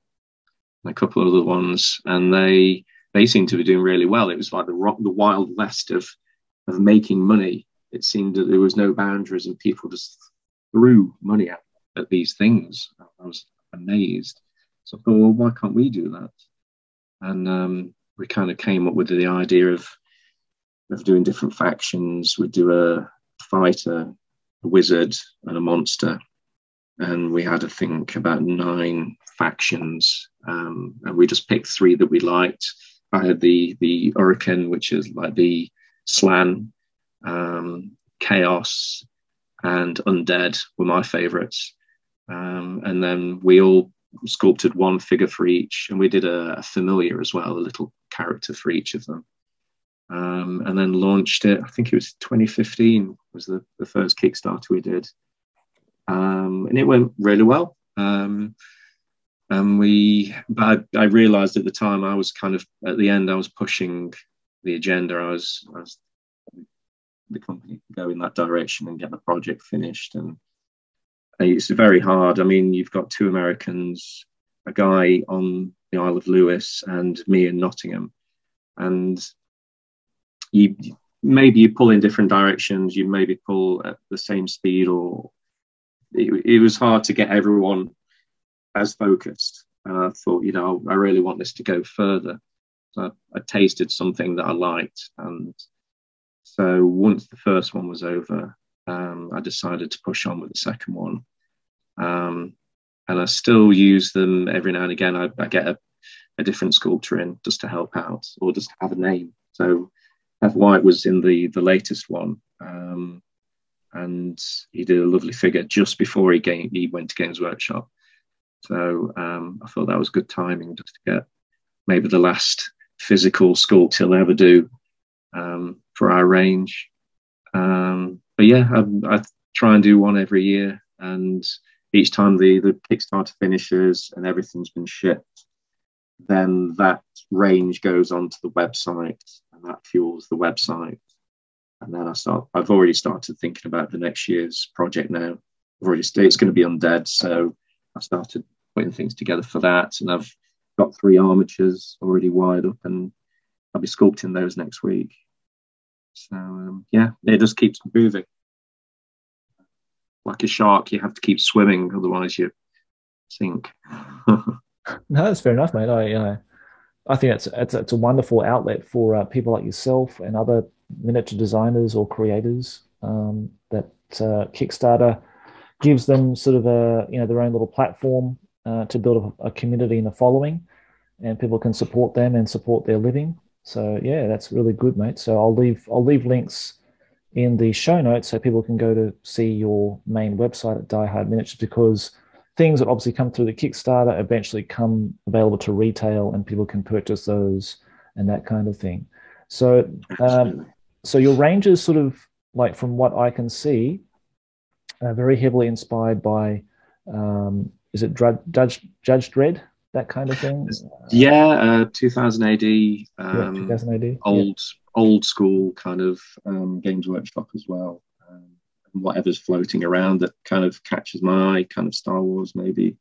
and a couple of other ones, and they they seemed to be doing really well. It was like the rock, the wild west of of making money. It seemed that there was no boundaries, and people just threw money at at these things. I was amazed. So I thought, well, why can't we do that? And um, we kind of came up with the idea of of doing different factions. We'd do a fighter, a wizard, and a monster. And we had, I think, about nine factions. Um, and we just picked three that we liked. I had the the Uriken, which is like the Slann, um, Chaos, and Undead were my favorites. Um, and then we all sculpted one figure for each, and we did a, a familiar as well, a little character for each of them. Um, and then launched it. I think it was 2015 was the, the first Kickstarter we did, um, and it went really well. Um, and we, but I, I, realized at the time I was kind of at the end. I was pushing the agenda. I was, I was the company to go in that direction and get the project finished. And it's very hard. I mean, you've got two Americans, a guy on the Isle of Lewis, and me in Nottingham, and you maybe you pull in different directions. You maybe pull at the same speed, or it, it was hard to get everyone as focused. And I thought, you know, I really want this to go further. So I, I tasted something that I liked, and so once the first one was over, um, I decided to push on with the second one. Um, and I still use them every now and again. I, I get a, a, different sculptor in just to help out or just have a name. So F. White was in the the latest one, um, and he did a lovely figure just before he, game, he went to Games Workshop. So um, I thought that was good timing just to get maybe the last physical sculpt he'll ever do um, for our range. Um, but yeah, I, I, try and do one every year, and each time the the Kickstarter finishes and everything's been shipped, then that range goes onto the website, and that fuels the website. And then I start. I've already started thinking about the next year's project now. I've already it's going to be undead, so I started putting things together for that, and I've got three armatures already wired up, and I'll be sculpting those next week. So um, yeah, it just keeps moving. Like a shark, you have to keep swimming, otherwise you sink. no, that's fair enough, mate. I I think it's it's, it's a wonderful outlet for uh, people like yourself and other miniature designers or creators um, that uh, Kickstarter gives them sort of a you know their own little platform uh, to build a, a, community and a following, and people can support them and support their living. So yeah, that's really good, mate. So I'll leave I'll leave links in the show notes so people can go to see your main website at DieHard Miniatures because things that obviously come through the Kickstarter eventually come available to retail and people can purchase those and that kind of thing. So um, so your range is sort of like from what I can see, uh, very heavily inspired by um, is it Judge Judge Dredd that kind of thing? Yeah, uh, 2000 AD. Um, yeah, 2000 AD. Old, yeah. old school kind of um, Games Workshop as well. Um, whatever's floating around that kind of catches my eye, kind of Star Wars maybe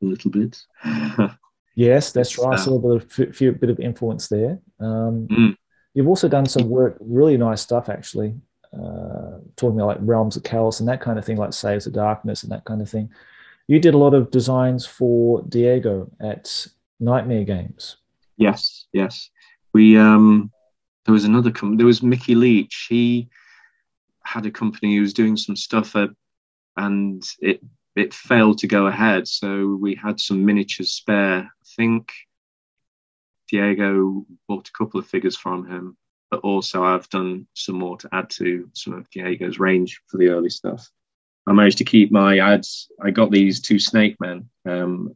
a little bit. yes, that's right. I saw a bit of, few, bit of influence there. Um, mm. You've also done some work, really nice stuff actually. Uh, talking about like realms of chaos and that kind of thing, like Slaves to Darkness and that kind of thing you did a lot of designs for Diego at Knightmare Games. Yes, yes. We um, there was another company. There was Mickey Leach. He had a company who was doing some stuff, at, and it it failed to go ahead. So we had some miniatures spare. I think Diego bought a couple of figures from him, but also I've done some more to add to some of Diego's range for the early stuff. I managed to keep my ads. I got these two Snake Men um,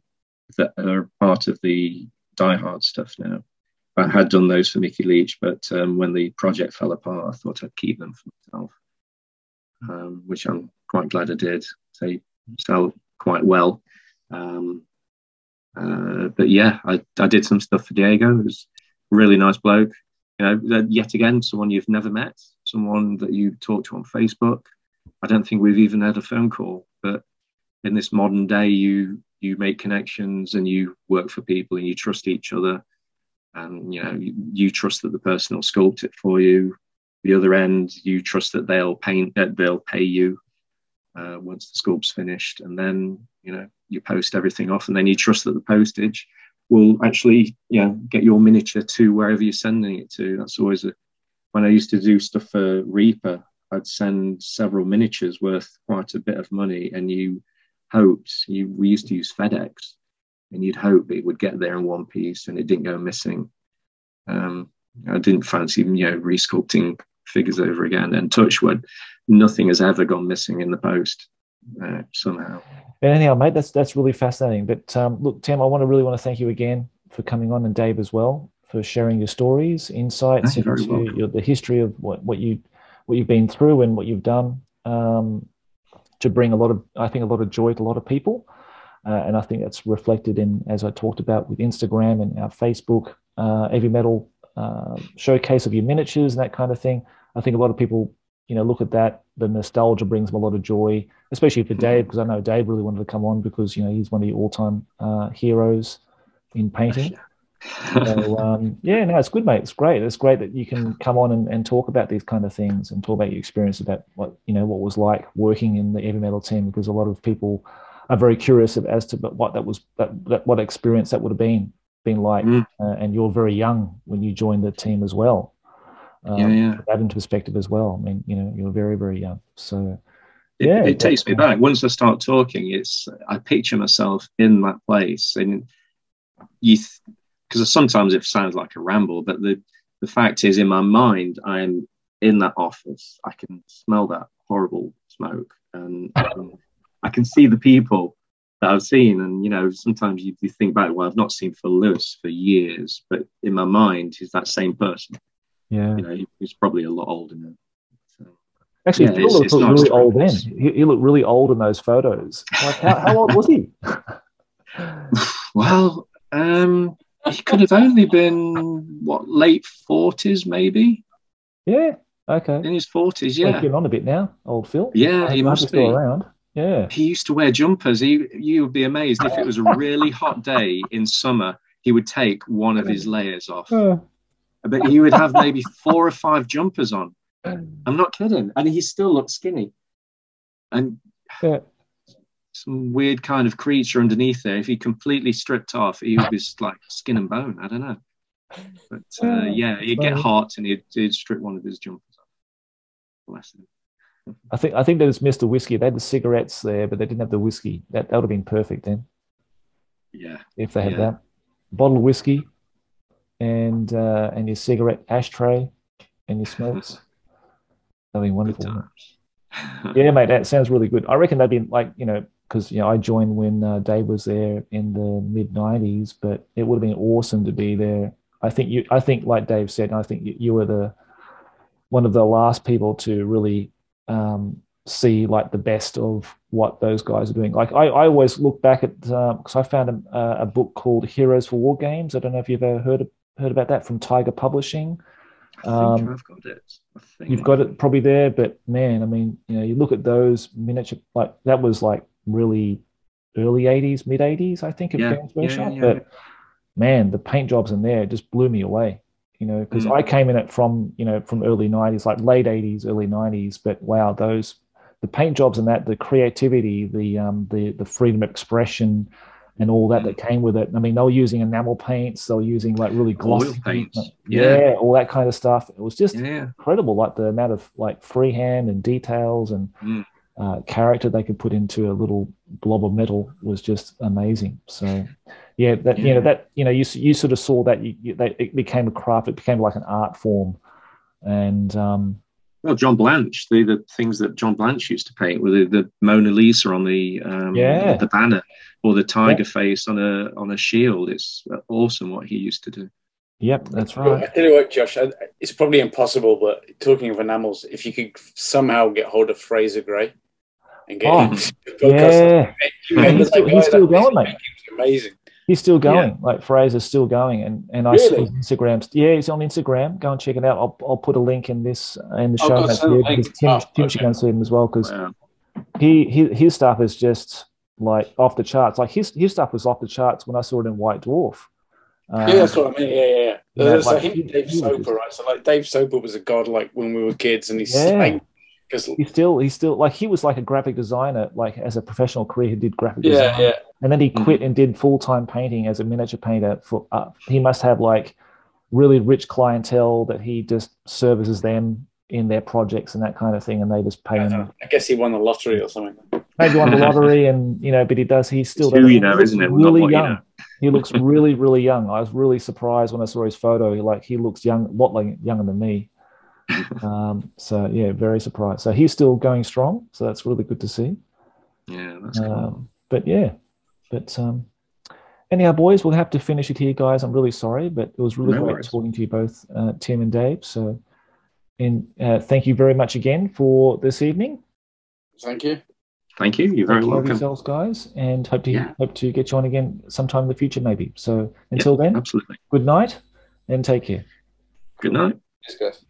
that are part of the DieHard stuff now. I had done those for Mickey Leach, but um, when the project fell apart, I thought I'd keep them for myself, um, which I'm quite glad I did. They sell quite well. Um, uh, but yeah, I, I did some stuff for Diego. It was really nice bloke. You know, yet again, someone you've never met, someone that you talk to on Facebook, I don't think we've even had a phone call. But in this modern day, you you make connections and you work for people and you trust each other, and you know you, you trust that the person will sculpt it for you. The other end, you trust that they'll paint that they'll pay you uh, once the sculpt's finished, and then you know you post everything off, and then you trust that the postage will actually you know get your miniature to wherever you're sending it to. That's always a when I used to do stuff for Reaper, I'd send several miniatures worth quite a bit of money, and you hoped you we used to use FedEx, and you'd hope it would get there in one piece, and it didn't go missing. Um, I didn't fancy you know resculpting figures over again, and touchwood, nothing has ever gone missing in the post uh, somehow. Anyhow, mate, that's that's really fascinating. But um, look, Tim, I want to really want to thank you again for coming on, and Dave as well for sharing your stories, insights into your, the history of what, what you what you've been through and what you've done um, to bring a lot of, I think, a lot of joy to a lot of people. Uh, and I think that's reflected in, as I talked about with Instagram and our Facebook, uh, Heavy Metal uh, showcase of your miniatures and that kind of thing. I think a lot of people you know, look at that. The nostalgia brings me a lot of joy, especially for Dave, because I know Dave really wanted to come on because you know he's one of the all-time uh, heroes in painting. so um, yeah, no, it's good, mate. It's great. It's great that you can come on and, and talk about these kind of things and talk about your experience about what you know what was like working in the heavy metal team because a lot of people are very curious as to what that was that, that what experience that would have been been like. Mm. Uh, and you're very young when you joined the team as well. Um, yeah, yeah. That into perspective as well. I mean, you know, you're very very young. So it, yeah, it takes me back. Once I start talking, it's I picture myself in that place, and you. Th- because sometimes it sounds like a ramble, but the, the fact is, in my mind, I'm in that office. I can smell that horrible smoke, and, and I can see the people that I've seen. And you know, sometimes you, you think back, well, I've not seen Phil Lewis for years, but in my mind, he's that same person. Yeah, you know, he's probably a lot older now. Actually, yeah, Phil looked really old then. He, he, looked really old in those photos. Like, how, how old was he? well, um, he could have only been what late forties, maybe. Yeah. Okay. In his forties, yeah. getting on a bit now, old Phil. Yeah, he must be around. Yeah. He used to wear jumpers. He, you would be amazed if it was a really hot day in summer. He would take one of his layers off, uh, but he would have maybe four or five jumpers on. I'm not kidding, and he still looked skinny. And yeah some weird kind of creature underneath there. If he completely stripped off, he would be like skin and bone. I don't know. But uh, yeah, he'd get hot and he'd, he'd strip one of his jumpers off. Bless him. I think I think they just missed the whiskey. They had the cigarettes there, but they didn't have the whiskey. That that would have been perfect then. Yeah. If they had yeah. that. Bottle of whiskey and uh, and your cigarette ashtray and your smokes. That'd be wonderful. yeah, mate, that sounds really good. I reckon they'd be like, you know, because you know I joined when uh, Dave was there in the mid '90s, but it would have been awesome to be there. I think you, I think like Dave said, I think you, you were the one of the last people to really um, see like the best of what those guys are doing. Like I, I always look back at because uh, I found a, a, book called Heroes for War Games. I don't know if you've ever heard heard about that from Tiger Publishing. Um, I've got it. You've got it probably there, but man, I mean, you know, you look at those miniature like that was like really early 80s, mid 80s, I think, of yeah, Games Workshop. Yeah, yeah, but man, the paint jobs in there just blew me away. You know, because mm. I came in it from you know from early 90s, like late 80s, early 90s. But wow, those the paint jobs and that, the creativity, the um, the the freedom of expression, and all that mm. that came with it. I mean, they were using enamel paints, they were using like really glossy paints, yeah. yeah. all that kind of stuff. It was just yeah. incredible, like the amount of like freehand and details and mm uh, character they could put into a little blob of metal was just amazing. So, yeah, that yeah. you know that you know you you sort of saw that you, you, that it became a craft, it became like an art form, and um, well, John Blanche, the the things that John Blanche used to paint with the, the Mona Lisa on the um, yeah. the banner or the tiger yeah. face on a on a shield. It's awesome what he used to do. Yep, that's right. I tell you what, Josh, it's probably impossible, but talking of enamels, if you could somehow get hold of Fraser Gray, and get oh, Yeah, he's, still, he's still going, mate. Amazing. He's still going. Yeah. Like Fraser's still going, and and I really? see Instagram. Yeah, he's on Instagram. Go and check it out. I'll, I'll put a link in this in the show notes. Tim, oh, Tim okay. should go and see him as well because wow. he, he his stuff is just like off the charts. Like his his stuff was off the charts when I saw it in White Dwarf. Um, yeah, that's what I mean. Yeah, yeah. yeah. yeah so like, him, Dave Soper, right? So like Dave Soper was a god like when we were kids, and he's yeah. like because he's still he's still like he was like a graphic designer like as a professional career he did graphic yeah, design. yeah. And then he mm-hmm. quit mm-hmm. and did full-time painting as a miniature painter for uh, he must have like really rich clientele that he just services them in their projects and that kind of thing and they just pay him. i guess he won the lottery or something. Maybe won the lottery and you know but he does he's still who you know isn't it? Really young you know. he looks really really young. I was really surprised when i saw his photo. Like he looks young a lot like younger than me um, so yeah, very surprised. So he's still going strong. So that's really good to see. Yeah, that's cool. Um, but yeah, but um, anyhow, boys, we'll have to finish it here, guys. I'm really sorry, but it was really no great worries. talking to you both, uh, Tim and Dave. So, and uh, thank you very much again for this evening. Thank you. Thank you. You're very Take welcome. yourselves, guys, and hope to yeah. hope to get you on again sometime in the future, maybe. So until then, absolutely. Good night, and take care. Good night. Yes, guys.